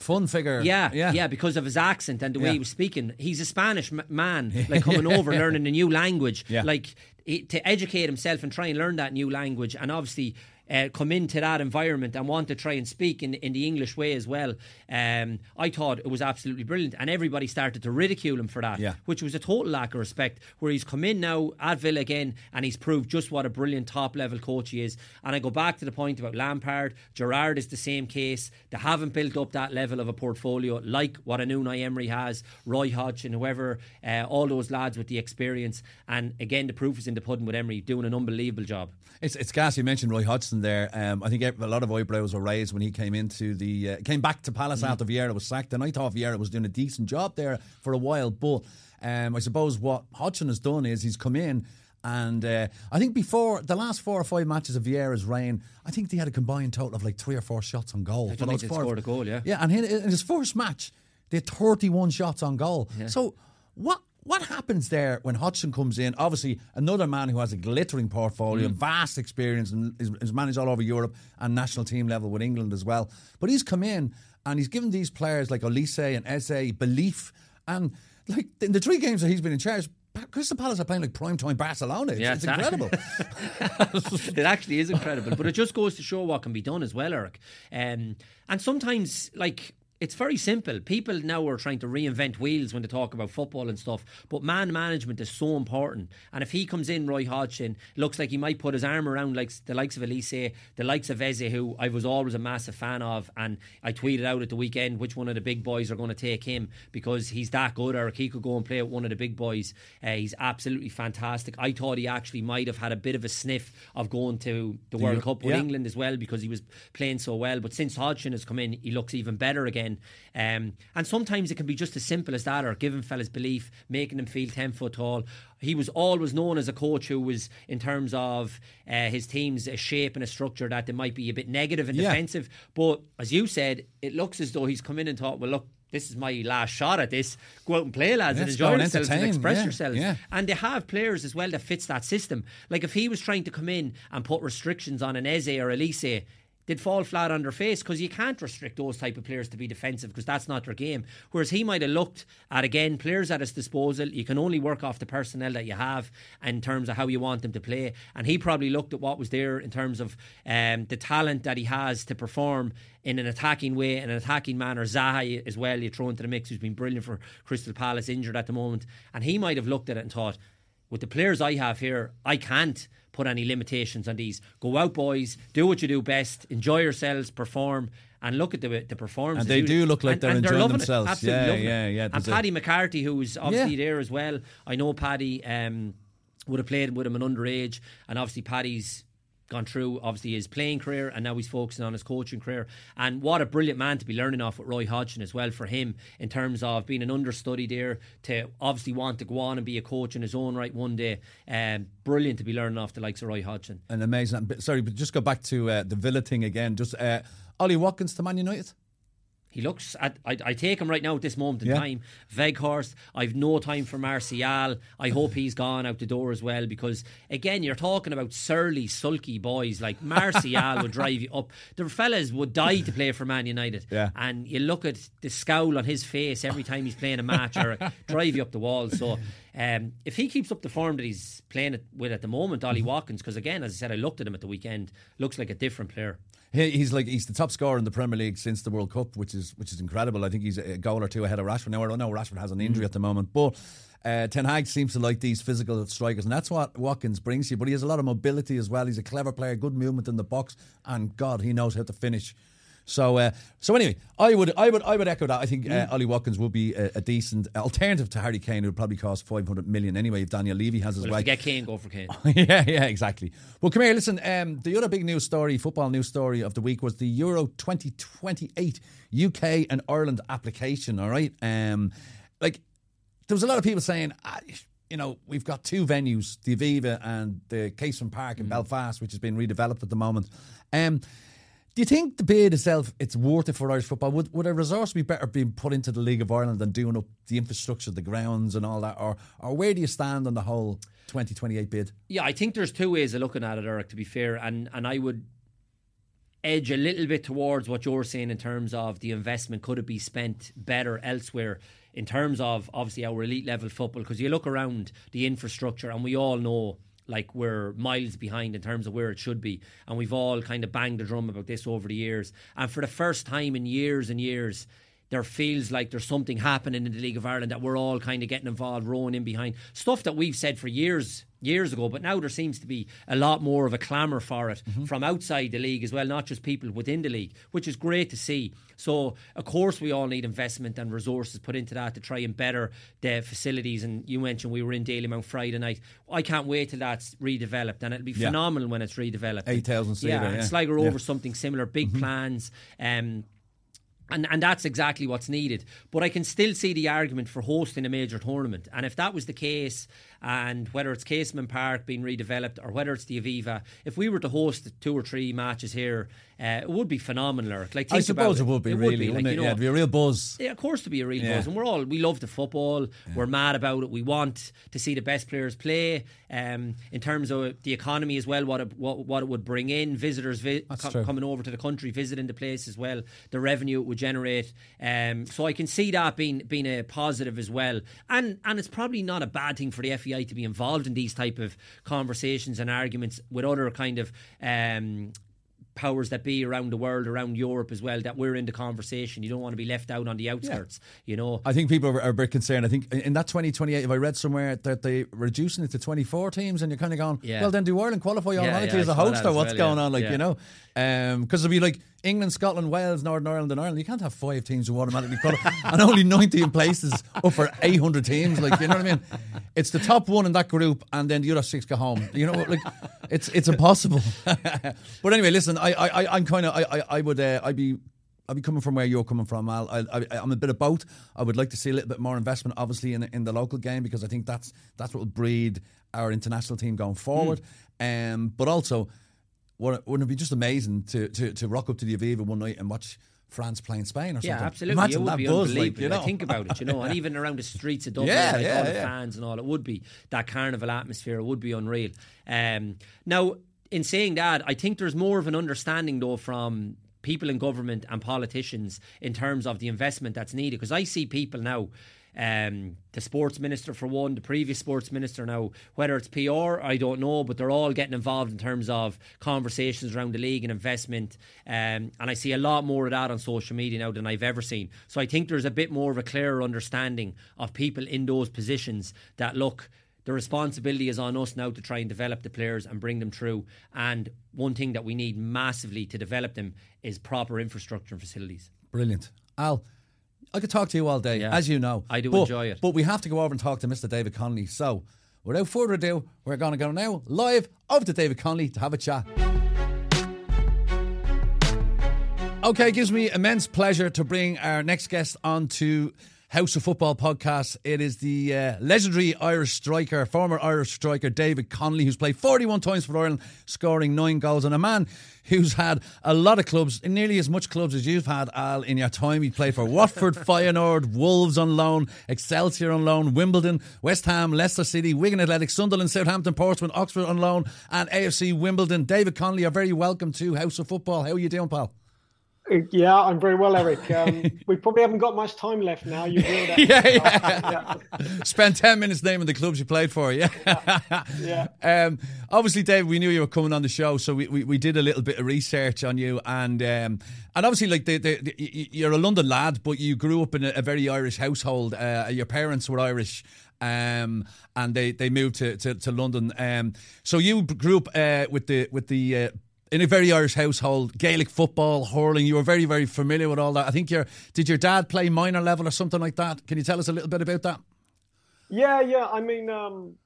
Fun figure, yeah, yeah, yeah, because of his accent and the way Yeah. he was speaking. He's a Spanish m- man, like coming over, learning a new language, Yeah. like he, to educate himself and try and learn that new language, and obviously uh, come into that environment and want to try and speak in in the English way as well. Um, I thought it was absolutely brilliant, and everybody started to ridicule him for that, Yeah. which was a total lack of respect. Where he's come in now at Villa again, and he's proved just what a brilliant top level coach he is. And I go back to the point about Lampard, Gerrard is the same case. They haven't built up that level of a portfolio like what an Unai Emery has, Roy Hodgson, whoever, uh, all those lads with the experience. And again, the proof is in the pudding with Emery doing an unbelievable job. It's it's gas. You mentioned Roy Hodgson there. Um, I think a lot of eyebrows were raised when he came into the uh, came back to Palace after Vieira was sacked, and I thought Vieira was doing a decent job there for a while. But um, I suppose what Hodgson has done is he's come in And uh, I think before the last four or five matches of Vieira's reign, I think they had a combined total of like three or four shots on goal. I think they scored a goal, yeah. Yeah, and in, in his first match, they had 31 shots on goal. So what what happens there when Hodgson comes in? Obviously, another man who has a glittering portfolio, Mm. vast experience, and is, managed all over Europe and national team level with England as well. But he's come in and he's given these players like Olise and Eze belief. And like in the three games that he's been in charge, Crystal Palace are playing like prime time Barcelona. It's, Yeah, it's it's incredible. it actually is incredible, but it just goes to show what can be done as well, Eric. Um, and sometimes, like. It's very simple. People now are trying to reinvent wheels when they talk about football and stuff, but man management is so important. And if he comes in, Roy Hodgson, looks like he might put his arm around like the likes of Olise, the likes of Eze, who I was always a massive fan of, and I tweeted out at the weekend which one of the big boys are going to take him because he's that good, Eric. He could go and play with one of the big boys. Uh, he's absolutely fantastic. I thought he actually might have had a bit of a sniff of going to the, World Euro- Cup with yeah. England as well because he was playing so well. But since Hodgson has come in, he looks even better again. Um, and sometimes it can be just as simple as that, or giving fellas belief, making them feel ten foot tall. He was always known as a coach who was, in terms of uh, his team's a shape and a structure, that they might be a bit negative and Yeah. defensive. But as you said, it looks as though he's come in and thought, well, look. This is my last shot at this. Go out and play, lads, and enjoy yourselves and express yeah, yourselves. yeah. And they have players as well that fits that system. Like if he was trying to come in and put restrictions on an Eze or Olise, they'd fall flat on their face because you can't restrict those type of players to be defensive because that's not their game. Whereas he might have looked at again players at his disposal. You can only work off the personnel that you have in terms of how you want them to play. And he probably looked at what was there in terms of um, the talent that he has to perform in an attacking way, in an attacking manner. Zaha as well, you throw into the mix, who's been brilliant for Crystal Palace, injured at the moment, and he might have looked at it and thought with the players I have here, I can't put any limitations on these. Go out, boys, do what you do best, enjoy yourselves, perform. And look at the the performances. And they do look like and- they're and enjoying it, themselves. absolutely Yeah, yeah, yeah. And Paddy McCarthy, who was obviously Yeah. there as well. I know Paddy um, would have played with him an underage, and obviously Paddy's gone through obviously his playing career and now he's focusing on his coaching career and what a brilliant man to be learning off with Roy Hodgson as well for him in terms of being an understudy there to obviously want to go on and be a coach in his own right one day um, brilliant to be learning off the likes of Roy Hodgson and amazing. Sorry, but just go back to uh, the Villa thing again. Just uh, Ollie Watkins to Man United. He looks at. I, I take him right now at this moment in Yeah. time. Weghorst. I've no time for Martial. I hope he's gone out the door as well because again, you're talking about surly, sulky boys like Martial would drive you up. The fellas would die to play for Man United. Yeah. And you look at the scowl on his face every time he's playing a match or drive you up the wall. So. Um, if he keeps up the form that he's playing it with at the moment, Ollie Watkins, because again, as I said, I looked at him at the weekend, looks like a different player. He, he's like he's the top scorer in the Premier League since the World Cup, which is which is incredible. I think he's a goal or two ahead of Rashford. Now I don't know Rashford has an injury at the moment, but uh, Ten Hag seems to like these physical strikers, and that's what Watkins brings you. But he has a lot of mobility as well. He's a clever player, good movement in the box, and God, he knows how to finish. So, uh, so anyway, I would, I would, I would echo that. I think uh, Ollie Watkins would be a, a decent alternative to Harry Kane, who would probably cost five hundred million anyway. If Daniel Levy has as well. if get Kane, go for Kane. yeah, yeah, exactly. Well, come here. Listen, um, the other big news story, football news story of the week was the Euro 2028 UK and Ireland application. All right, um, like there was a lot of people saying, ah, you know, we've got two venues, the Aviva and the Casement Park in Belfast, which has been redeveloped at the moment. Um, do you think the bid itself it's worth it for Irish football? Would would a resource be better being put into the League of Ireland than doing up the infrastructure, the grounds, and all that, or or where do you stand on the whole 2028 bid? Yeah, I think there's two ways of looking at it, Eric. To be fair, and and I would edge a little bit towards what you're saying in terms of the investment. Could it be spent better elsewhere? In terms of obviously our elite level football, because you look around the infrastructure, and we all know like we're miles behind in terms of where it should be, and we've all kind of banged the drum about this over the years. And for the first time in years and years, there feels like there's something happening in the League of Ireland that we're all kind of getting involved, rowing in behind stuff that we've said for years, years ago. But now there seems to be a lot more of a clamour for it from outside the league as well, not just people within the league, which is great to see. So, of course, we all need investment and resources put into that to try and better the facilities. And you mentioned we were in Dalymount Friday night. I can't wait till that's redeveloped, and it'll be Yeah. phenomenal when it's redeveloped. 8,000 seater, Yeah, yeah. Sligo Yeah. over something similar, big plans. Um, and and that's exactly what's needed. But I can still see the argument for hosting a major tournament. And if that was the case, and whether it's Casement Park being redeveloped or whether it's the Aviva, if we were to host two or three matches here, uh, it would be phenomenal. Like, I suppose it. would be it really, would be. like, it? You know, yeah, it'd be a real buzz. yeah, of course, to be a real Yeah. buzz, and we're all we love the football. We're mad about it. We want to see the best players play. Um, in terms of the economy as well, what it, what, what it would bring in, visitors vi- co- coming over to the country, visiting the place as well, the revenue it would generate. Um, so I can see that being being a positive as well, and and it's probably not a bad thing for the FAI to be involved in these type of conversations and arguments with other kind of. Um, powers that be around the world, around Europe as well, that we're in the conversation. You don't want to be left out on the outskirts, you know. I think people are, are a bit concerned. I think in that 2028, if I read somewhere that they're reducing it to 24 teams, and you're kind of going, Yeah. well, then do Ireland qualify automatically yeah, as a host, or what's well, going yeah. on? Like, Yeah. you know, um, because it'll be like England, Scotland, Wales, Northern Ireland, and Ireland. You can't have five teams who automatically qualify, and only 19 places up for 800 teams. Like, you know what I mean? It's the top one in that group, and then the other six go home. You know, like it's it's impossible. but anyway, listen, I I I- I'm kind of I I, I would uh, I'd be. I'd be coming from where you're coming from, Al. I, I, I'm a bit of both. I would like to see a little bit more investment, obviously, in in the local game because I think that's that's what will breed our international team going forward. Um, but also, wouldn't wouldn't it be just amazing to, to, to rock up to the Aviva one night and watch France playing Spain or something? Yeah, absolutely. Imagine it would that be buzz, unbelievable. like, you know. I think about it, you know, and even around the streets of Dublin, Yeah, like yeah, all the fans and all, it would be that carnival atmosphere. It would be unreal. Um, now, in saying that, I think there's more of an understanding though from people in government and politicians in terms of the investment that's needed. Because I see people now. Um, the sports minister for one, the previous sports minister now, whether it's PR, I don't know, but they're all getting involved in terms of conversations around the league and investment. Um, and I see a lot more of that on social media now than I've ever seen. So I think there's a bit more of a clearer understanding of people in those positions that look. The responsibility is on us now to try and develop the players and bring them through. And one thing that we need massively to develop them is proper infrastructure and facilities. Brilliant. Al, I could talk to you all day, Yeah. as you know. I do But- enjoy it. But we have to go over and talk to Mr. David Connolly. So, without further ado, we're going to go now live over to David Connolly to have a chat. Okay, it gives me immense pleasure to bring our next guest on to House of Football podcast. It is the uh, legendary Irish striker, former Irish striker David Connolly, who's played 41 times for Ireland, scoring nine goals, and a man who's had a lot of clubs, nearly as much clubs as you've had, Al, in your time. He played for Watford, Feyenoord, Wolves on loan, Excelsior on loan, Wimbledon, West Ham, Leicester City, Wigan Athletic, Sunderland, Southampton, Portsmouth, Oxford on loan, and AFC Wimbledon. David Connolly, you're very welcome to House of Football. How are you doing, pal? Yeah, I'm very well, Eric. Um, we probably haven't got much time left now. You will that. yeah, yeah. Spend 10 minutes naming the clubs you played for, yeah. Yeah. Um, obviously, Dave, we knew you were coming on the show, so we, we, we did a little bit of research on you. And um, and obviously, like the, the, the, you're a London lad, but you grew up in a, a very Irish household. Uh, your parents were Irish. Um, and they, they moved to, to, to London. Um, so you grew up uh, with the with the uh, in a very Irish household, Gaelic football, hurling. You were very very familiar with all that. I think your did your dad play minor level or something like that? Can you tell us a little bit about that? Yeah, yeah. I mean, um,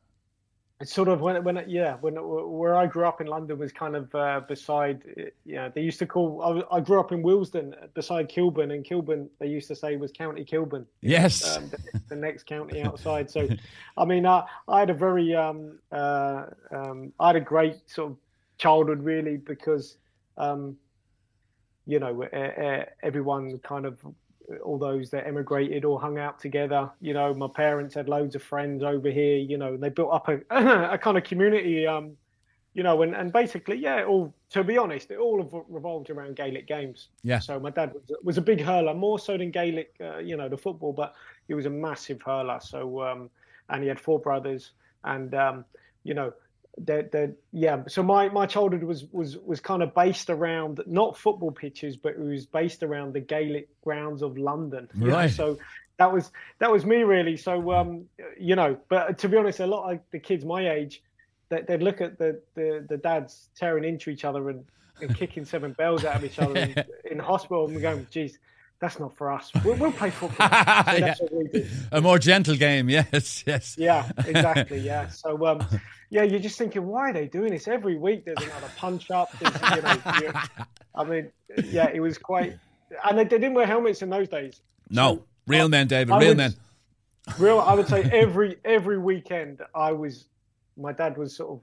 it's sort of when when yeah when where I grew up in London was kind of uh, beside yeah they used to call I, I grew up in Willesden beside Kilburn and Kilburn they used to say was County Kilburn Yes. um, the, the next county outside. So, I mean, I, I had a very, um, uh, um, I had a great sort of childhood, really, because, um, you know, everyone kind of, all those that emigrated all hung out together. You know, my parents had loads of friends over here. You know, and they built up a, a kind of community. Um, you know, and, and basically, yeah, all to be honest, it all revolved around Gaelic games. Yeah. So my dad was, was a big hurler, more so than Gaelic, uh, you know, the football, but he was a massive hurler. So, um, and he had four brothers, and um, you know, they they yeah. So my, my childhood was was was kind of based around not football pitches, but it was based around the Gaelic grounds of London. Right. So that was that was me really. So um, you know, but to be honest, a lot of the kids my age, they, they'd look at the, the the dads tearing into each other and, and kicking seven bells out of each other in, in hospital, and we're going, geez. That's not for us. We'll, we'll play football. So that's what we do. A more gentle game, yes, yes. Yeah, exactly. Yeah. So, um, yeah, you're just thinking, why are they doing this every week? There's another punch up. You know, I mean, yeah, it was quite, and they, they didn't wear helmets in those days. No, So, real men, David, I real would- men. Real, I would say every every weekend I was, my dad was sort of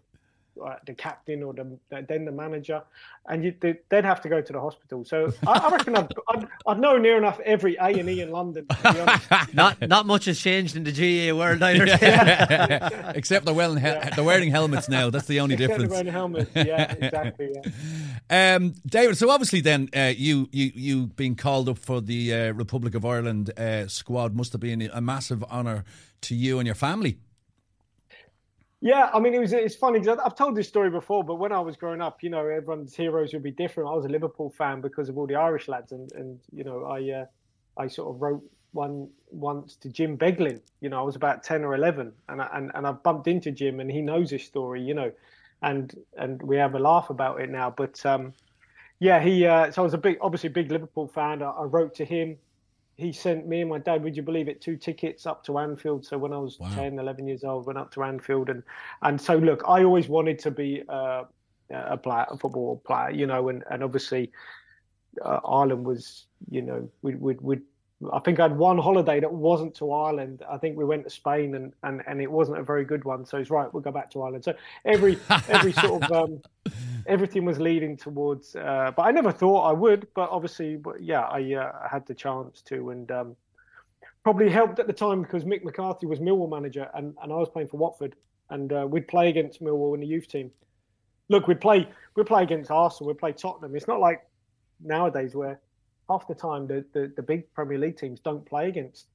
uh, the captain or the, then the manager, and you, they'd have to go to the hospital. So I, I reckon I'd, I'd, I'd, know near enough every A and E in London. not not much has changed in the GAA world either. Yeah. Except they're wearing yeah. they're wearing helmets now. That's the only Except difference. They're wearing helmets. Yeah, exactly. Yeah. Um, David, so obviously then uh, you you you being called up for the uh, Republic of Ireland uh, squad must have been a massive honour to you and your family. Yeah, I mean, it was it's funny because I've told this story before, but when I was growing up, you know, everyone's heroes would be different. I was a Liverpool fan because of all the Irish lads, and and you know, I uh, I sort of wrote one once to Jim Beglin. You know, I was about ten or eleven, and I, and and I bumped into Jim, and he knows this story. You know, and and we have a laugh about it now. But um, yeah, he uh, so I was a big, obviously big Liverpool fan. I, I wrote to him he sent me and my dad, would you believe it, two tickets up to Anfield. So when I was wow. 10, 11 years old, went up to Anfield. And, and so, look, I always wanted to be uh, a player, a football player, you know, and, and obviously uh, Ireland was, you know, we'd, we'd, we'd I think I had one holiday that wasn't to Ireland. I think we went to Spain and, and, and it wasn't a very good one. So it's right, we'll go back to Ireland. So every every sort of um, everything was leading towards. Uh, but I never thought I would. But obviously, but yeah, I uh, had the chance to, and um, probably helped at the time because Mick McCarthy was Millwall manager and, and I was playing for Watford, and uh, we'd play against Millwall in the youth team. Look, we'd play we'd play against Arsenal, we'd play Tottenham. It's not like nowadays where half the time the, the, the big Premier League teams don't play against,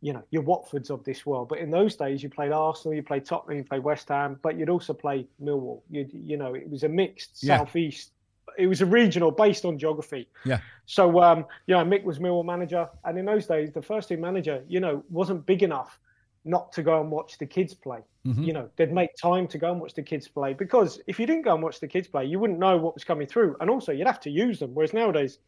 you know, your Watfords of this world. But in those days, you played Arsenal, you played Tottenham, you played West Ham, but you'd also play Millwall. You you know, it was a mixed yeah. southeast. It was a regional based on geography. Yeah. So um, you know, Mick was Millwall manager, and in those days, the first team manager, you know, wasn't big enough not to go and watch the kids play. Mm-hmm. You know, they'd make time to go and watch the kids play because if you didn't go and watch the kids play, you wouldn't know what was coming through, and also you'd have to use them. Whereas nowadays,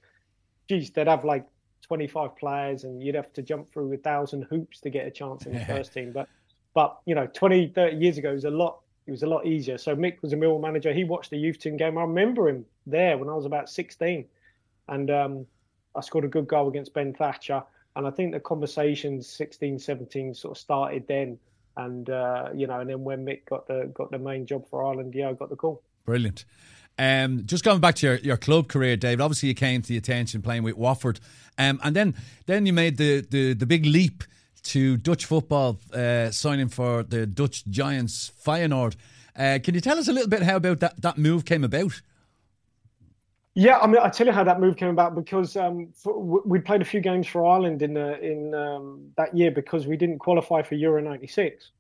geez, they'd have like 25 players and you'd have to jump through a thousand hoops to get a chance in the first team. But, but you know, 20, 30 years ago, it was a lot. It was a lot easier. So Mick was a Mill manager. He watched the youth team game. I remember him there when I was about 16, and um, I scored a good goal against Ben Thatcher. And I think the conversations 16, 17 sort of started then. And uh, you know, and then when Mick got the got the main job for Ireland, yeah, I got the call. Brilliant. Um, just going back to your, your club career, David. Obviously, you came to the attention playing with Watford, um, and then then you made the, the, the big leap to Dutch football, uh, signing for the Dutch giants Feyenoord. Uh, can you tell us a little bit how about that, that move came about? Yeah, I mean, I tell you how that move came about because um, we played a few games for Ireland in the, in um, that year because we didn't qualify for Euro '96.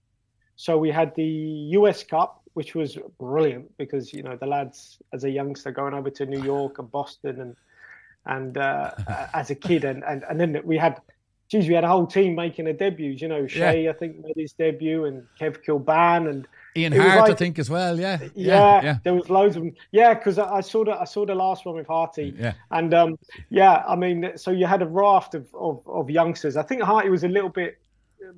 So we had the US Cup, which was brilliant because you know the lads as a youngster going over to New York and Boston and and uh, as a kid and, and and then we had geez we had a whole team making a debut you know Shay yeah. I think made his debut and Kev Kilbane and Ian Harte like, I think as well yeah. yeah. yeah yeah there was loads of them yeah because I, I, saw the I saw the last one with Harty yeah and um yeah I mean so you had a raft of of, of youngsters I think Harty was a little bit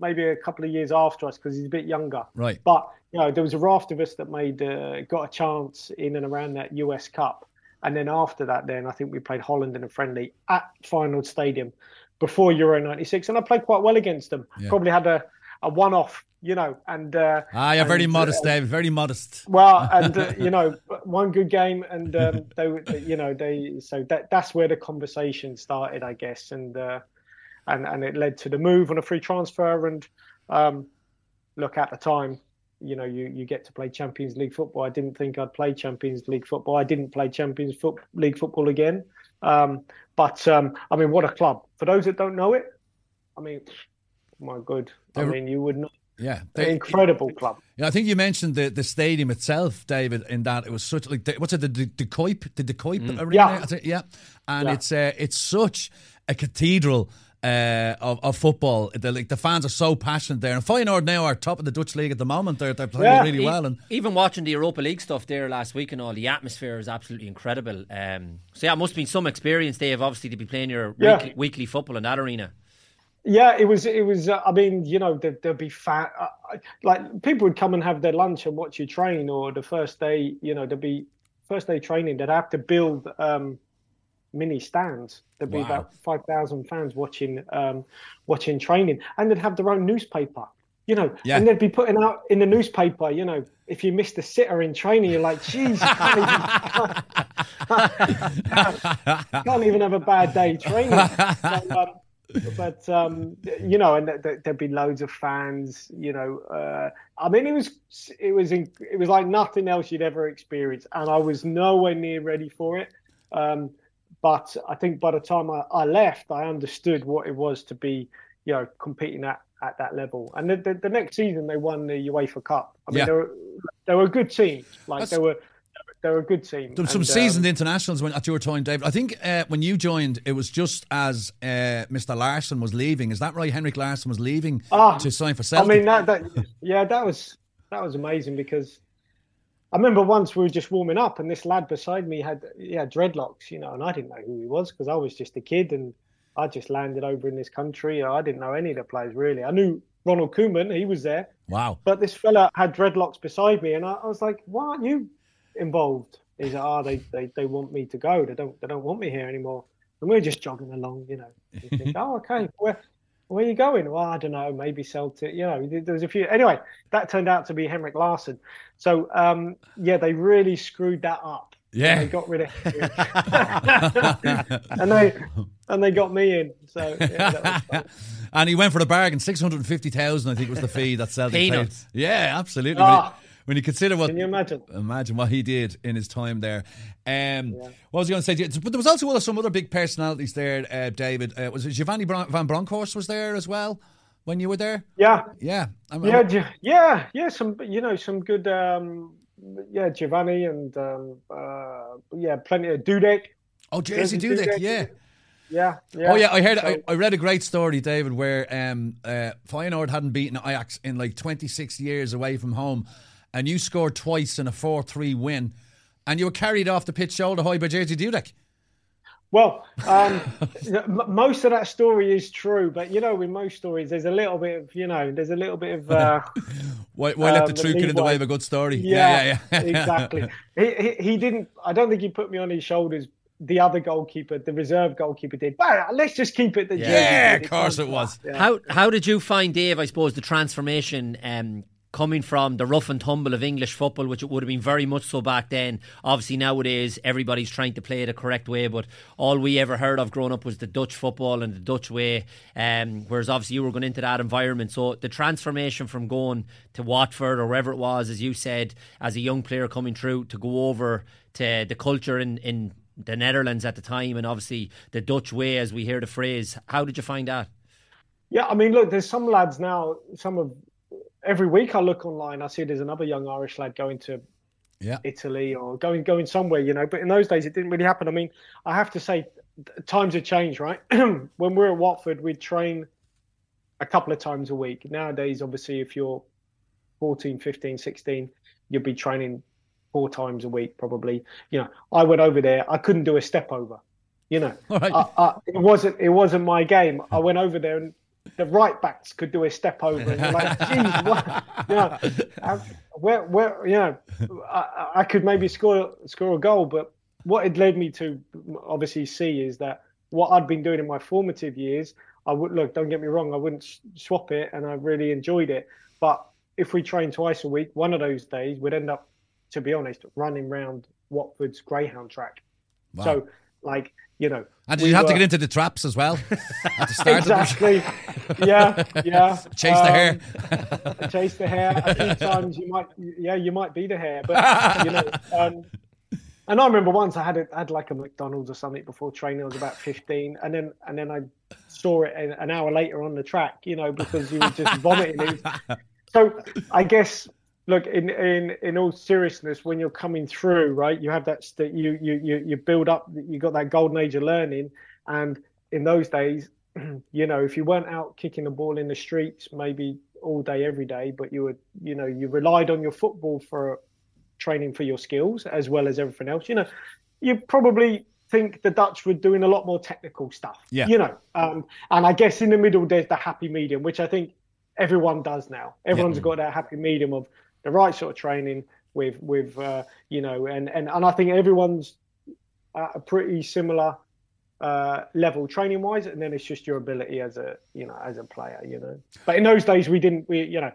maybe a couple of years after us because he's a bit younger. Right. But you know, there was a raft of us that made uh, got a chance in and around that US Cup, and then after that, then I think we played Holland in a friendly at Final Stadium before Euro '96, and I played quite well against them. Yeah. Probably had a, a one-off, you know, and uh, ah, you're and, very modest, uh, Dave. Very modest. Well, and uh, you know, one good game, and um, they, you know, they so that that's where the conversation started, I guess, and. Uh, and and it led to the move on a free transfer. And um, look, at the time, you know, you you get to play Champions League football. I didn't think I'd play Champions League football. I didn't play Champions Foot- League football again. Um, but um, I mean, what a club! For those that don't know it, I mean, my good. I mean, you would not. Yeah, they, incredible club. Yeah, I think you mentioned the, the stadium itself, David. In that it was such like what's it the the, the Kuip the De Kuip mm. arena? Yeah, yeah, and yeah. it's uh, it's such a cathedral uh, of, of football. The, like, the fans are so passionate there. And Feyenoord now are top of the Dutch league at the moment. They're, they're playing yeah. really e- well. And even watching the Europa League stuff there last week and all, the atmosphere is absolutely incredible. Um, so yeah, it must have been some experience, they have obviously to be playing your yeah. weekly, weekly, football in that arena. Yeah, it was. It was. Uh, I mean, you know, there, would be fat. Uh, like people would come and have their lunch and watch you train, or the first day, you know, there'd be first day training. They'd have to build. Um, mini stands. There'd be Wow. about five thousand fans watching um, watching training, and they'd have their own newspaper. You know, Yeah. and they'd be putting out in the newspaper. You know, if you missed a sitter in training, you're like, "Jeez, can't even, can't even have a bad day training." So, um, but um, you know, and th- th- there'd be loads of fans. You know, uh, I mean, it was it was in, it was like nothing else you'd ever experienced, and I was nowhere near ready for it. Um, but I think by the time I, I left, I understood what it was to be, you know, competing at, at that level. And the, the, the next season, they won the UEFA Cup. I mean, Yeah. they were they were a good team. Like That's- they were they were a good team. Some And, um, seasoned internationals when, at your time, David. I think uh, when you joined, it was just as uh, Mr. Larsson was leaving. Is that right? Henrik Larsson was leaving Ah, to sign for self- I mean that, that yeah, that was that was amazing because I remember once we were just warming up and this lad beside me had yeah dreadlocks, you know, and I didn't know who he was because I was just a kid and I just landed over in this country. I didn't know any of the players really. I knew Ronald Koeman, he was there, wow. but this fella had dreadlocks beside me, and I, I was like, "Why aren't you involved?" He's like, "Oh, they, they they want me to go. They don't they don't want me here anymore." And we are just jogging along, you know. Think, "Oh, okay, where where are you going?" Well, I don't know, maybe Celtic. You know, there was a few. Anyway, that turned out to be Henrik Larsson. So um, yeah, they really screwed that up. Yeah. they got rid of him, and they and they got me in. So yeah, that was and he went for the bargain. Six hundred and fifty thousand, I think, was the fee that Celtic paid. Yeah, absolutely. When, you, Ah. When you consider what Can you imagine? imagine what he did in his time there. Um, What was I going to say? But there was also some other big personalities there. Uh, David uh, was it Giovanni Bron- van Bronckhorst was there as well when you were there. Yeah, Yeah, I'm, Yeah, Gi- yeah, yeah. Some, you know, some good. Um, yeah, Giovanni and um, uh, yeah, plenty of Dudek. Oh, Jerzy Jerzy Dudek, Dudek, yeah. Yeah, yeah. Oh yeah, I heard. So- I, I read a great story, David, where um, uh, Feyenoord hadn't beaten Ajax in like 26 years away from home, and you scored twice in a 4-3 win, and you were carried off the pitch shoulder high by Jerzy Dudek. Well, um, most of that story is true, but you know, with most stories, there's a little bit of, you know, there's a little bit of. Uh, Why, why let the Um, truth get in the way of a good story? yeah, yeah, yeah. exactly. He, he he didn't. I don't think he put me on his shoulders. The other goalkeeper, the reserve goalkeeper, did. But let's just keep it. The Jerzy Yeah, of course it was. Yeah. How how did you find Dave? I suppose the transformation um, coming from the rough and tumble of English football, which it would have been very much so back then. Obviously nowadays everybody's trying to play it the correct way, but all we ever heard of growing up was the Dutch football and the Dutch way. Um, whereas obviously you were going into that environment, so the transformation from going to Watford or wherever it was, as you said, as a young player coming through to go over to the culture in in the Netherlands at the time, and obviously the Dutch way, as we hear the phrase. How did you find that? Yeah, I mean, look, there's some lads now. Some of every week I look online, I see there's another young Irish lad going to Yeah. Italy or going going somewhere, you know. But in those days, it didn't really happen. I mean, I have to say, times have changed, right? when we're at Watford, we'd train a couple of times a week. Nowadays, obviously, if you're 14, 15, 16, you'd be training four times a week, probably. You know, I went over there, I couldn't do a step over. You know, right. I, I, it wasn't it wasn't my game. I went over there and the right backs could do a step over, and you're like, geez, what? You know, I- where where you know, I, I could maybe score score a goal, but what it led me to obviously see is that what I'd been doing in my formative years, I would look. Don't get me wrong, I wouldn't swap it, and I really enjoyed it. But if we trained twice a week, one of those days we'd end up, to be honest, running round Watford's greyhound track. Wow. So, like, you know, and did we you have to get into the traps as well at the start? Of the, exactly. yeah, yeah. chase the hare. Um, chase the hare. A few times you might, yeah, you might be the hare, but you know. Um, and I remember once I had a, had like a McDonald's or something before training. I was about fifteen, and then and then I saw it an, an hour later on the track, you know, because you were just vomiting. So I guess look in in in all seriousness, when you're coming through, right, you have that st- you you you you build up. You got that golden age of learning, and in those days, you know, if you weren't out kicking the ball in the streets, maybe all day every day, but you were, you know, you relied on your football for training for your skills as well as everything else. You know, you probably think the Dutch were doing a lot more technical stuff. Yeah. You know, um, and I guess in the middle there's the happy medium, which I think everyone does now. Everyone's got that happy medium of the right sort of training with with uh, you know, and and and I think everyone's at a pretty similar uh, level training wise, and then it's just your ability as a you know as a player, you know. But in those days, we didn't we you know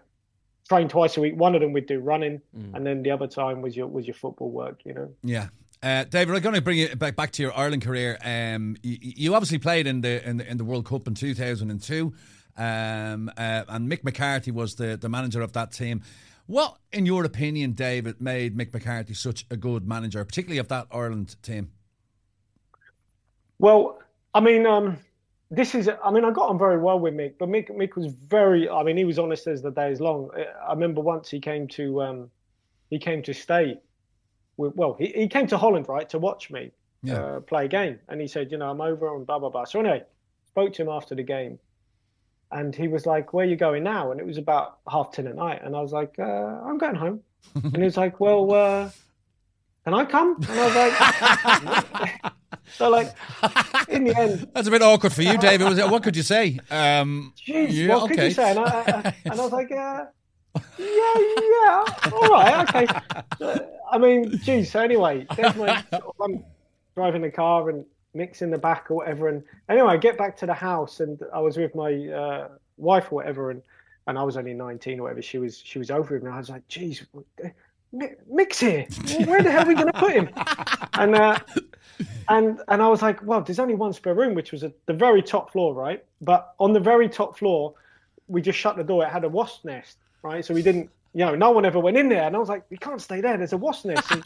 train twice a week. One of them we'd do running, mm. and then the other time was your was your football work, you know. Yeah. Uh, David, I'm going to bring you back, back to your Ireland career. Um, you, you, obviously played in the, in the in the World Cup in 2002, um, uh, and Mick McCarthy was the, the manager of that team. What, in your opinion, David, made Mick McCarthy such a good manager, particularly of that Ireland team? Well, I mean, um, this is. I mean, I got on very well with Mick, but Mick, Mick was very. I mean, he was honest as the day is long. I remember once he came to, um, he came to stay. With, well, he, he came to Holland, right, to watch me yeah. uh, play a game, and he said, you know, I'm over and blah blah blah. So anyway, spoke to him after the game, and he was like, "Where are you going now?" And it was about half ten at night, and I was like, uh, "I'm going home." and he was like, "Well, uh, can I come?" And I was like, "So like, in the end, that's a bit awkward for you, David. what could you say?" Um, Jeez, yeah, what okay. could you say? And I, I, and I was like, uh, "Yeah, yeah, all right, okay." I mean, geez. So anyway, there's my. I'm driving the car and Mick's in the back or whatever. And anyway, I get back to the house and I was with my uh, wife or whatever, and and I was only 19 or whatever. She was she was over with me. I was like, geez, Mick's here. Where the hell are we going to put him? And uh, and and I was like, well, there's only one spare room, which was at the very top floor, right? But on the very top floor, we just shut the door. It had a wasp nest, right? So we didn't, you know, no one ever went in there. And I was like, we can't stay there. There's a wasp nest. And,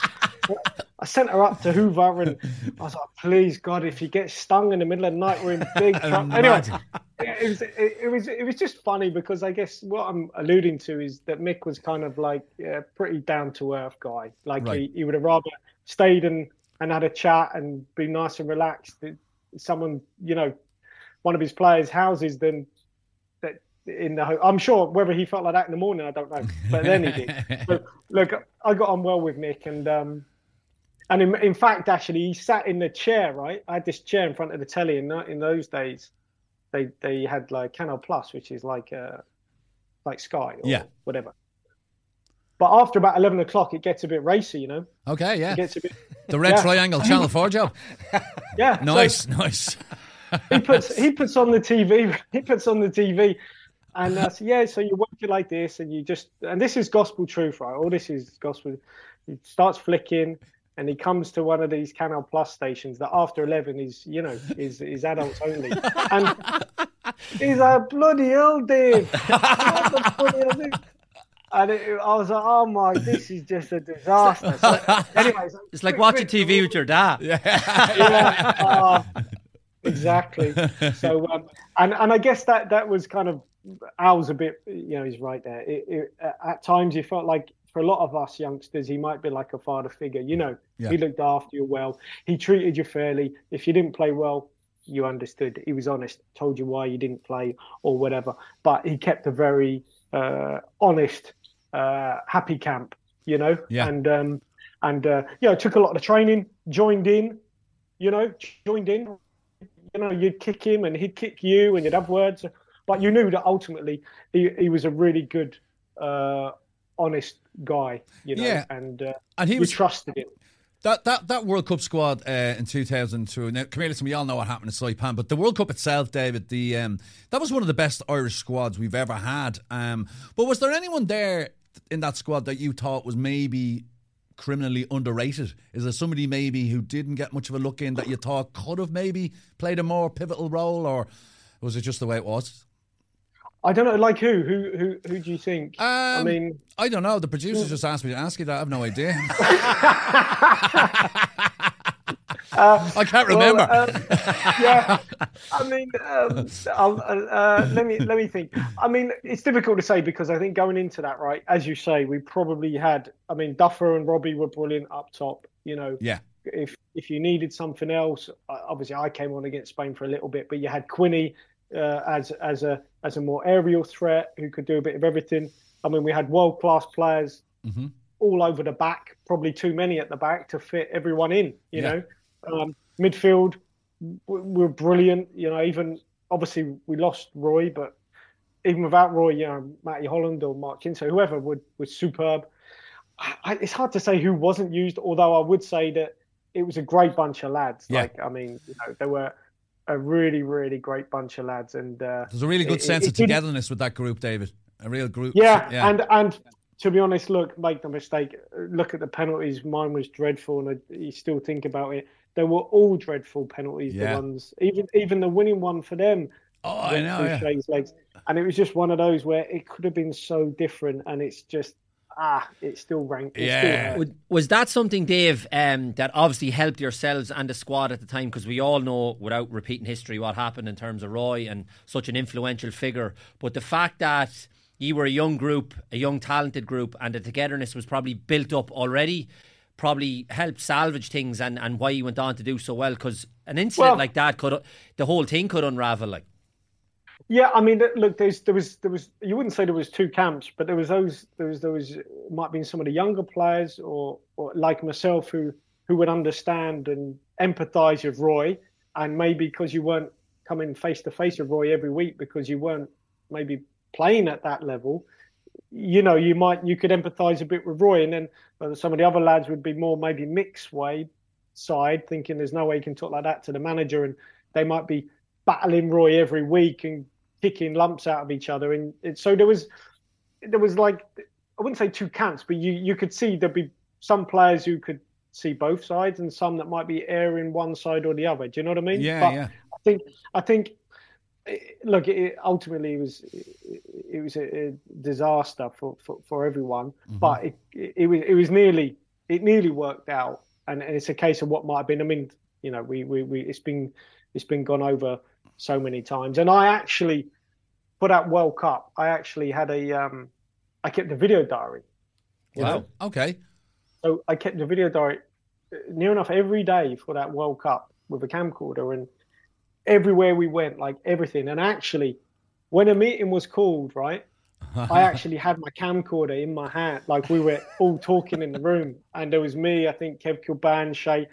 I sent her up to Hoover, and I was like, "Please, God, if you get stung in the middle of the night, we're in big trouble." anyway, it was it, it, was it was just funny because I guess what I'm alluding to is that Mick was kind of like a pretty down to earth guy. Like right. he, he would have rather stayed and and had a chat and be nice and relaxed. Someone, you know, one of his players' houses than that in the. I'm sure whether he felt like that in the morning, I don't know, but then he did. But look, I got on well with Mick, and um, and in, in fact, actually, he sat in the chair. Right, I had this chair in front of the telly. In in those days, they they had like Canal Plus, which is like uh, like Sky or yeah. whatever. But after about eleven o'clock, it gets a bit racy, you know. Okay, yeah. It gets a bit. The Red yeah. Triangle Channel Four job. yeah. Nice, so nice. he puts he puts on the TV. He puts on the TV, and uh, so, yeah, so you work it like this, and you just and this is gospel truth, right? All this is gospel. He starts flicking, and he comes to one of these Canal Plus stations that after eleven is you know is is adults only, and he's like bloody hell, Dave. And it, I was like, oh my, this is just a disaster. So, anyways, it's like quick, watching quick, TV with your dad. Yeah, yeah uh, exactly. So, um, and and I guess that that was kind of Al's a bit, you know, he's right there. It, it, at times, you felt like for a lot of us youngsters, he might be like a father figure. You know, yeah. he looked after you well. He treated you fairly. If you didn't play well, you understood. He was honest, told you why you didn't play or whatever. But he kept a very uh, honest, uh, happy camp. You know, yeah. and um, and uh, you know, took a lot of training, joined in. You know, joined in. You know, you'd kick him and he'd kick you, and you'd have words. But you knew that ultimately he, he was a really good uh, honest guy, you know, yeah. and uh, and he was trusted him. That, that that World Cup squad uh, in 2002. Now, come here, listen, we all know what happened in Saipan, but the World Cup itself, David, the um, that was one of the best Irish squads we've ever had. Um, but was there anyone there in that squad that you thought was maybe criminally underrated? Is there somebody maybe who didn't get much of a look in that you thought could have maybe played a more pivotal role, or was it just the way it was? I don't know, like who? Who who who do you think? Um, I mean, I don't know. The producers just asked me to ask you that. I have no idea. uh, I can't remember. Well, um, yeah, I mean, um, uh, uh, let me let me think. I mean, it's difficult to say because I think going into that, right, as you say, we probably had. I mean, Duffer and Robbie were brilliant up top. You know, yeah. If if you needed something else, uh, obviously I came on against Spain for a little bit, but you had Quinny uh, as as a as a more aerial threat who could do a bit of everything. I mean, we had world class players mm-hmm. all over the back, probably too many at the back to fit everyone in. You yeah. know, um, midfield were brilliant. You know, even obviously we lost Roy, but even without Roy, you know, Matty Holland or Mark Kinso, whoever would was superb. I, it's hard to say who wasn't used, although I would say that it was a great bunch of lads. Yeah. Like, I mean, you know, there were a really, really great bunch of lads, and uh, there's a really good it, sense it, of togetherness with that group, David. A real group. Yeah, yeah, and and to be honest, look, make no mistake. Look at the penalties. Mine was dreadful, and I, you still think about it. They were all dreadful penalties. Yeah. The ones, even even the winning one for them. Oh, I know. Yeah. Legs, and it was just one of those where it could have been so different, and it's just ah, it's still ranked. yeah. Still was that something, Dave, um, that obviously helped yourselves and the squad at the time? Because we all know, without repeating history, what happened in terms of Roy and such an influential figure. But the fact that you were a young group, a young talented group, and the togetherness was probably built up already. Probably helped salvage things, and, and why you went on to do so well. Because an incident well, like that could, the whole thing could unravel. Like, yeah, I mean, look, there's there was there was you wouldn't say there was two camps, but there was those there was there was might be some of the younger players or or like myself who who would understand and empathise with Roy, and maybe because you weren't coming face to face with Roy every week because you weren't maybe playing at that level, you know, you might you could empathise a bit with Roy, and then uh, some of the other lads would be more maybe mixed way side, thinking there's no way you can talk like that to the manager, and they might be battling Roy every week and kicking lumps out of each other. And it, so there was, there was like, I wouldn't say two camps, but you you could see there'd be some players who could see both sides and some that might be airing one side or the other. Do you know what I mean? Yeah, but yeah. I think I think look, it, ultimately it was it, it was a, a, disaster for, for, for everyone, mm-hmm. but it, it, it was it was nearly it nearly worked out, and, and it's a case of what might have been. I mean, you know, we, we, we it's been it's been gone over so many times. And I actually, for that World Cup, I actually had a, um, I kept a video diary. Wow. Know? Okay. So I kept the video diary uh, near enough every day for that World Cup with a camcorder and everywhere we went, like everything. And actually, when a meeting was called, right, I actually had my camcorder in my hand, like we were all talking in the room, and there was me, I think Kev Kilbane, Shay,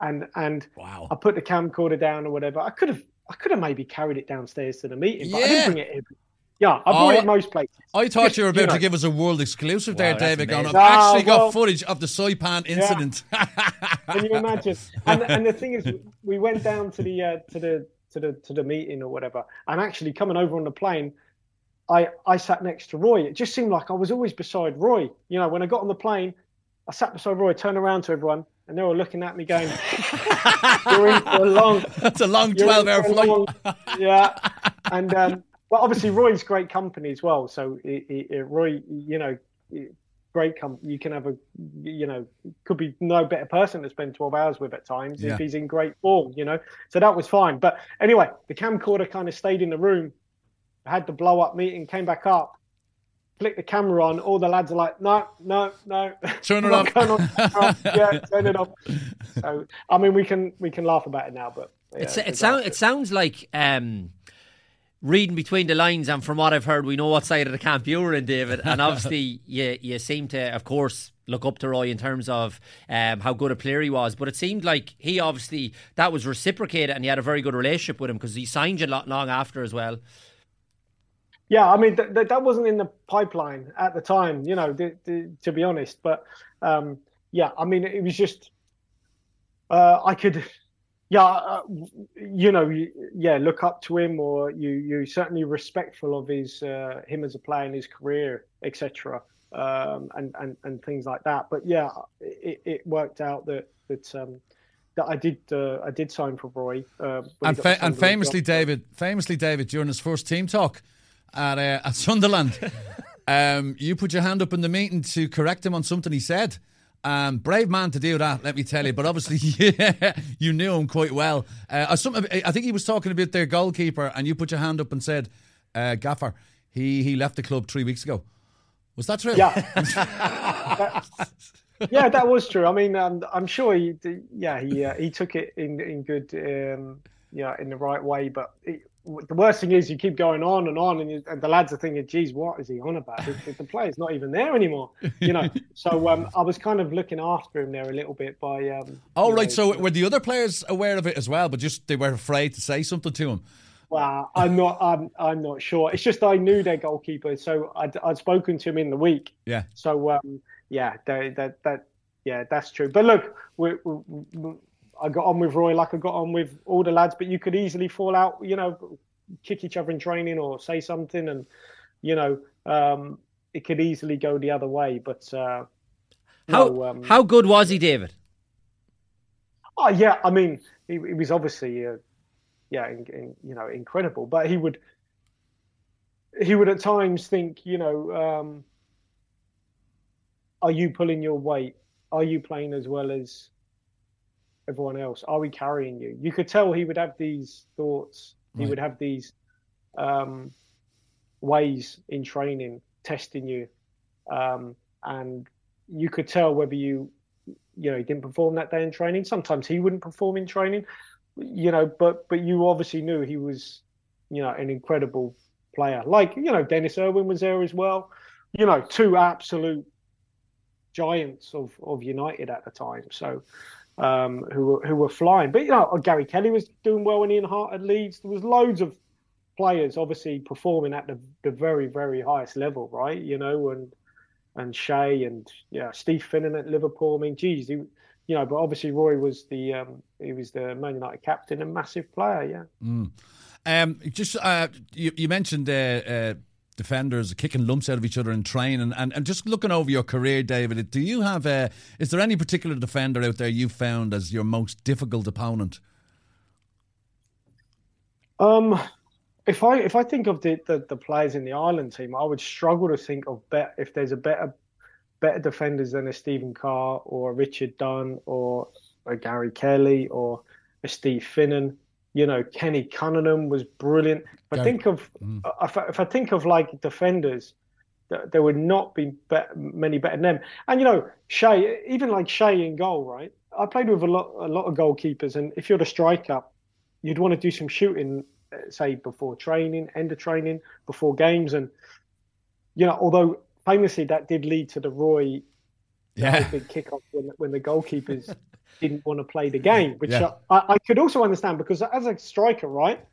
and and wow. I put the camcorder down or whatever. I could have I could have maybe carried it downstairs to the meeting, but yeah. I didn't bring it in. Yeah, I brought oh, it most places. I thought Just, you were about you know. to give us a world exclusive wow, there, David. Going, I've oh, actually well, got footage of the Saipan incident. Yeah. Can you imagine? And, and the thing is, we went down to the uh, to the to the to the meeting or whatever, and actually coming over on the plane, I I sat next to Roy. It just seemed like I was always beside Roy. You know, when I got on the plane, I sat beside Roy, turned around to everyone, and they were looking at me going, "You're in for a long." That's a long twelve-hour flight. Long, yeah, and um, but obviously Roy's great company as well. So it, it, Roy, you know, great company. You can have a, you know, could be no better person to spend twelve hours with at times yeah. if he's in great form. You know, so that was fine. But anyway, the camcorder kind of stayed in the room. Had the blow up meeting, came back up, flick the camera on, all the lads are like, no, no, no. Turn it off. yeah, turn it off. So, I mean, we can we can laugh about it now, but yeah, it's, it sounds it sounds like um, reading between the lines, and from what I've heard, we know what side of the camp you were in, David. And obviously, you you seem to, of course. Look up to Roy in terms of um, how good a player he was, but it seemed like he obviously that was reciprocated, and he had a very good relationship with him because he signed you lot long after as well. Yeah, I mean th- th- that wasn't in the pipeline at the time, you know, th- to be honest. But um, yeah, I mean it was just uh, I could, yeah, uh, you know, yeah, look up to him, or you you certainly respectful of his uh, him as a player in his career, etc. Um, and and and things like that. But yeah, it, it worked out that that. Um, that I did, uh, I did sign for Roy, uh, and, fa- and famously, David, famously, David, during his first team talk, at, uh, at Sunderland. um, you put your hand up in the meeting to correct him on something he said. Um, brave man to do that, let me tell you. But obviously, yeah, you knew him quite well. Uh, some, I think he was talking about their goalkeeper, and you put your hand up and said, uh, "Gaffer, he he left the club three weeks ago." Was that true? Yeah, that, yeah, that was true. I mean, um, I'm sure he, yeah, he uh, he took it in in good, um, yeah, in the right way. But the worst thing is you keep going on and on, and, you, and the lads are thinking, "Geez, what is he on about? The, the player's not even there anymore." You know. so um, I was kind of looking after him there a little bit by. Um, oh right, know, so were the other players aware of it as well, but just they were afraid to say something to him? Well, I'm not. I'm. I'm not sure. It's just I knew their goalkeeper, so I'd, I'd spoken to him in the week. Yeah. So um, yeah, that that that yeah, that's true. But look, we, we, I got on with Roy like I got on with all the lads, but you could easily fall out, you know, kick each other in training or say something, and you know, um, it could easily go the other way. But uh, how no, um, how good was he, David? Oh yeah, I mean, he, he was obviously, uh, yeah, in, in, you know, incredible. But he would, he would at times think, you know, um, are you pulling your weight? Are you playing as well as everyone else? Are we carrying you? You could tell he would have these thoughts. He would have these um, ways in training, testing you, um, and you could tell whether you, you know, he didn't perform that day in training. Sometimes he wouldn't perform in training, you know, but but you obviously knew he was, you know, an incredible player. Like you know, Denis Irwin was there as well. You know, two absolute giants of of United at the time. So. Um, who were who were flying, but you know Gary Kelly was doing well when Ian Harte at Leeds. There was loads of players obviously performing at the, the very very highest level, right? You know, and and Shay and yeah, Steve Finnan at Liverpool. I mean, geez, he, you know, but obviously Roy was the um, he was the Man United captain and massive player. Yeah. Um, just uh, you, you mentioned uh, uh, defenders kicking lumps out of each other in training, and, and just looking over your career, David. Do you have? a is there any particular defender out there you've found as your most difficult opponent? Um, if I if I think of the, the, the players in the Ireland team, I would struggle to think of bet if there's a better better defenders than a Stephen Carr or Richard Dunne or a Gary Kelly or a Steve Finnan. You know, Kenny Cunningham was brilliant. If I think of if, I, if I think of like defenders, there would not be bet many better than them. And you know, Shay, even like Shay in goal, right? I played with a lot a lot of goalkeepers, and if you're the striker, you'd want to do some shooting, uh, say before training, end of training, before games, and you know, although famously that did lead to the Roy Yeah. big kickoff when, when the goalkeepers didn't want to play the game, which Yeah. I, I could also understand because as a striker, right,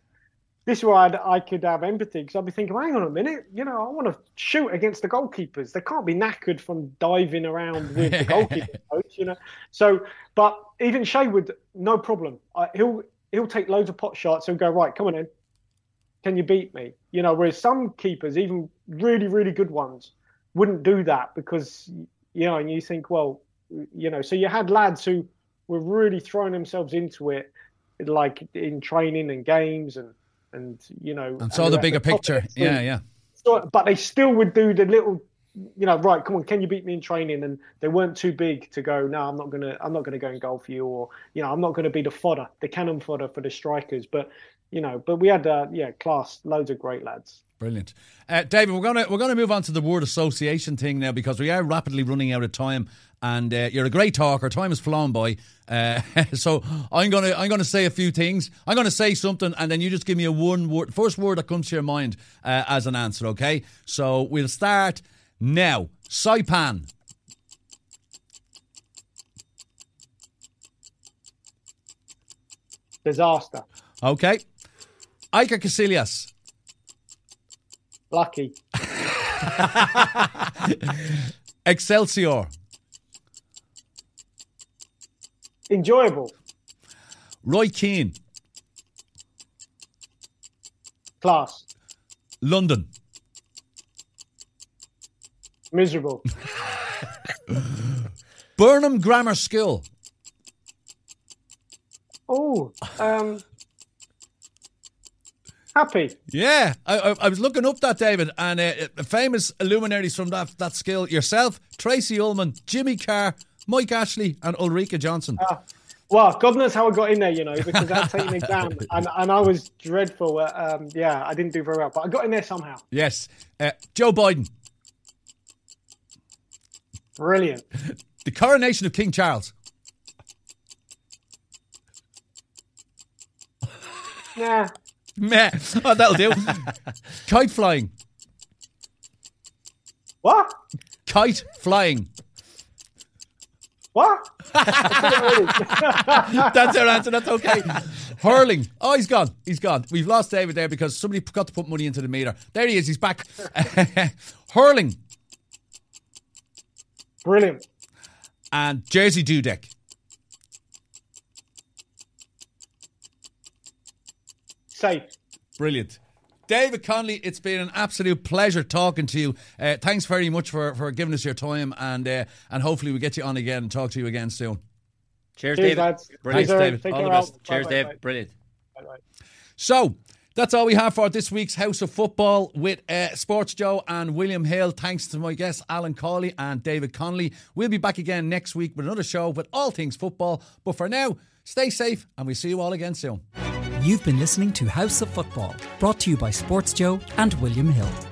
this is where I'd, I could have empathy because I'd be thinking, hang on a minute, you know, I want to shoot against the goalkeepers. They can't be knackered from diving around with the goalkeeper coach, you know. So, but even Shay would no problem. Uh, he'll he'll take loads of pot shots. He'll go right, come on in. Can you beat me? You know, whereas some keepers, even really really good ones, wouldn't do that because you know, and you think, well, you know, so you had lads who were really throwing themselves into it, like in training and games and and you know, And saw the bigger of picture. Yeah, yeah. So- but they still would do the little, you know, right? Come on, can you beat me in training? And they weren't too big to go. No, I'm not gonna. I'm not gonna go and goal for you, or you know, I'm not gonna be the fodder, the cannon fodder for the strikers. But you know, but we had, uh, yeah, class, loads of great lads. Brilliant, uh, David. We're gonna we're gonna move on to the word association thing now because we are rapidly running out of time, and uh, you're a great talker. Time has flown by, uh, so I'm gonna I'm gonna say a few things. I'm gonna say something, and then you just give me a one word, first word that comes to your mind uh, as an answer. Okay, so we'll start now. Saipan, Disaster, okay. Iker Casillas, lucky, Excelsior, enjoyable, Roy Keane, class, London, miserable, Burnham Grammar School, oh, um, happy, Yeah, I, I, I was looking up that David, and uh, uh, famous luminaries from that that skill yourself, Tracey Ullman, Jimmy Carr, Mike Ashley, and Ulrika Jonsson. Well, God knows how I got in there, you know, because I had to take an exam and, and I was dreadful. Uh, um, yeah, I didn't do very well, but I got in there somehow. yes, uh, Joe Biden, Brilliant. the coronation of King Charles, Yeah. meh, oh, that'll do. Kite flying, What? kite flying. What? that's our answer. That's okay. Hurling. Oh, he's gone. He's gone. We've lost David there because somebody forgot to put money into the meter. There he is. He's back. Hurling. Brilliant. And Jerzy Dudek. Safe. Brilliant. David Connolly, it's been an absolute pleasure talking to you. Uh, thanks very much for, for giving us your time, and uh, and hopefully we get you on again and talk to you again soon. Cheers, Cheers, David. lads. Brilliant, Thanks, David. Take All the best. Al. Cheers, Bye-bye. Dave. Brilliant. Bye-bye. So that's all we have for this week's House of Football with uh, Sports Joe and William Hill. Thanks to my guests Alan Cawley and David Connolly. We'll be back again next week with another show with all things football. But for now, stay safe and we'll see you all again soon. You've been listening to House of Football, brought to you by Sports Joe and William Hill.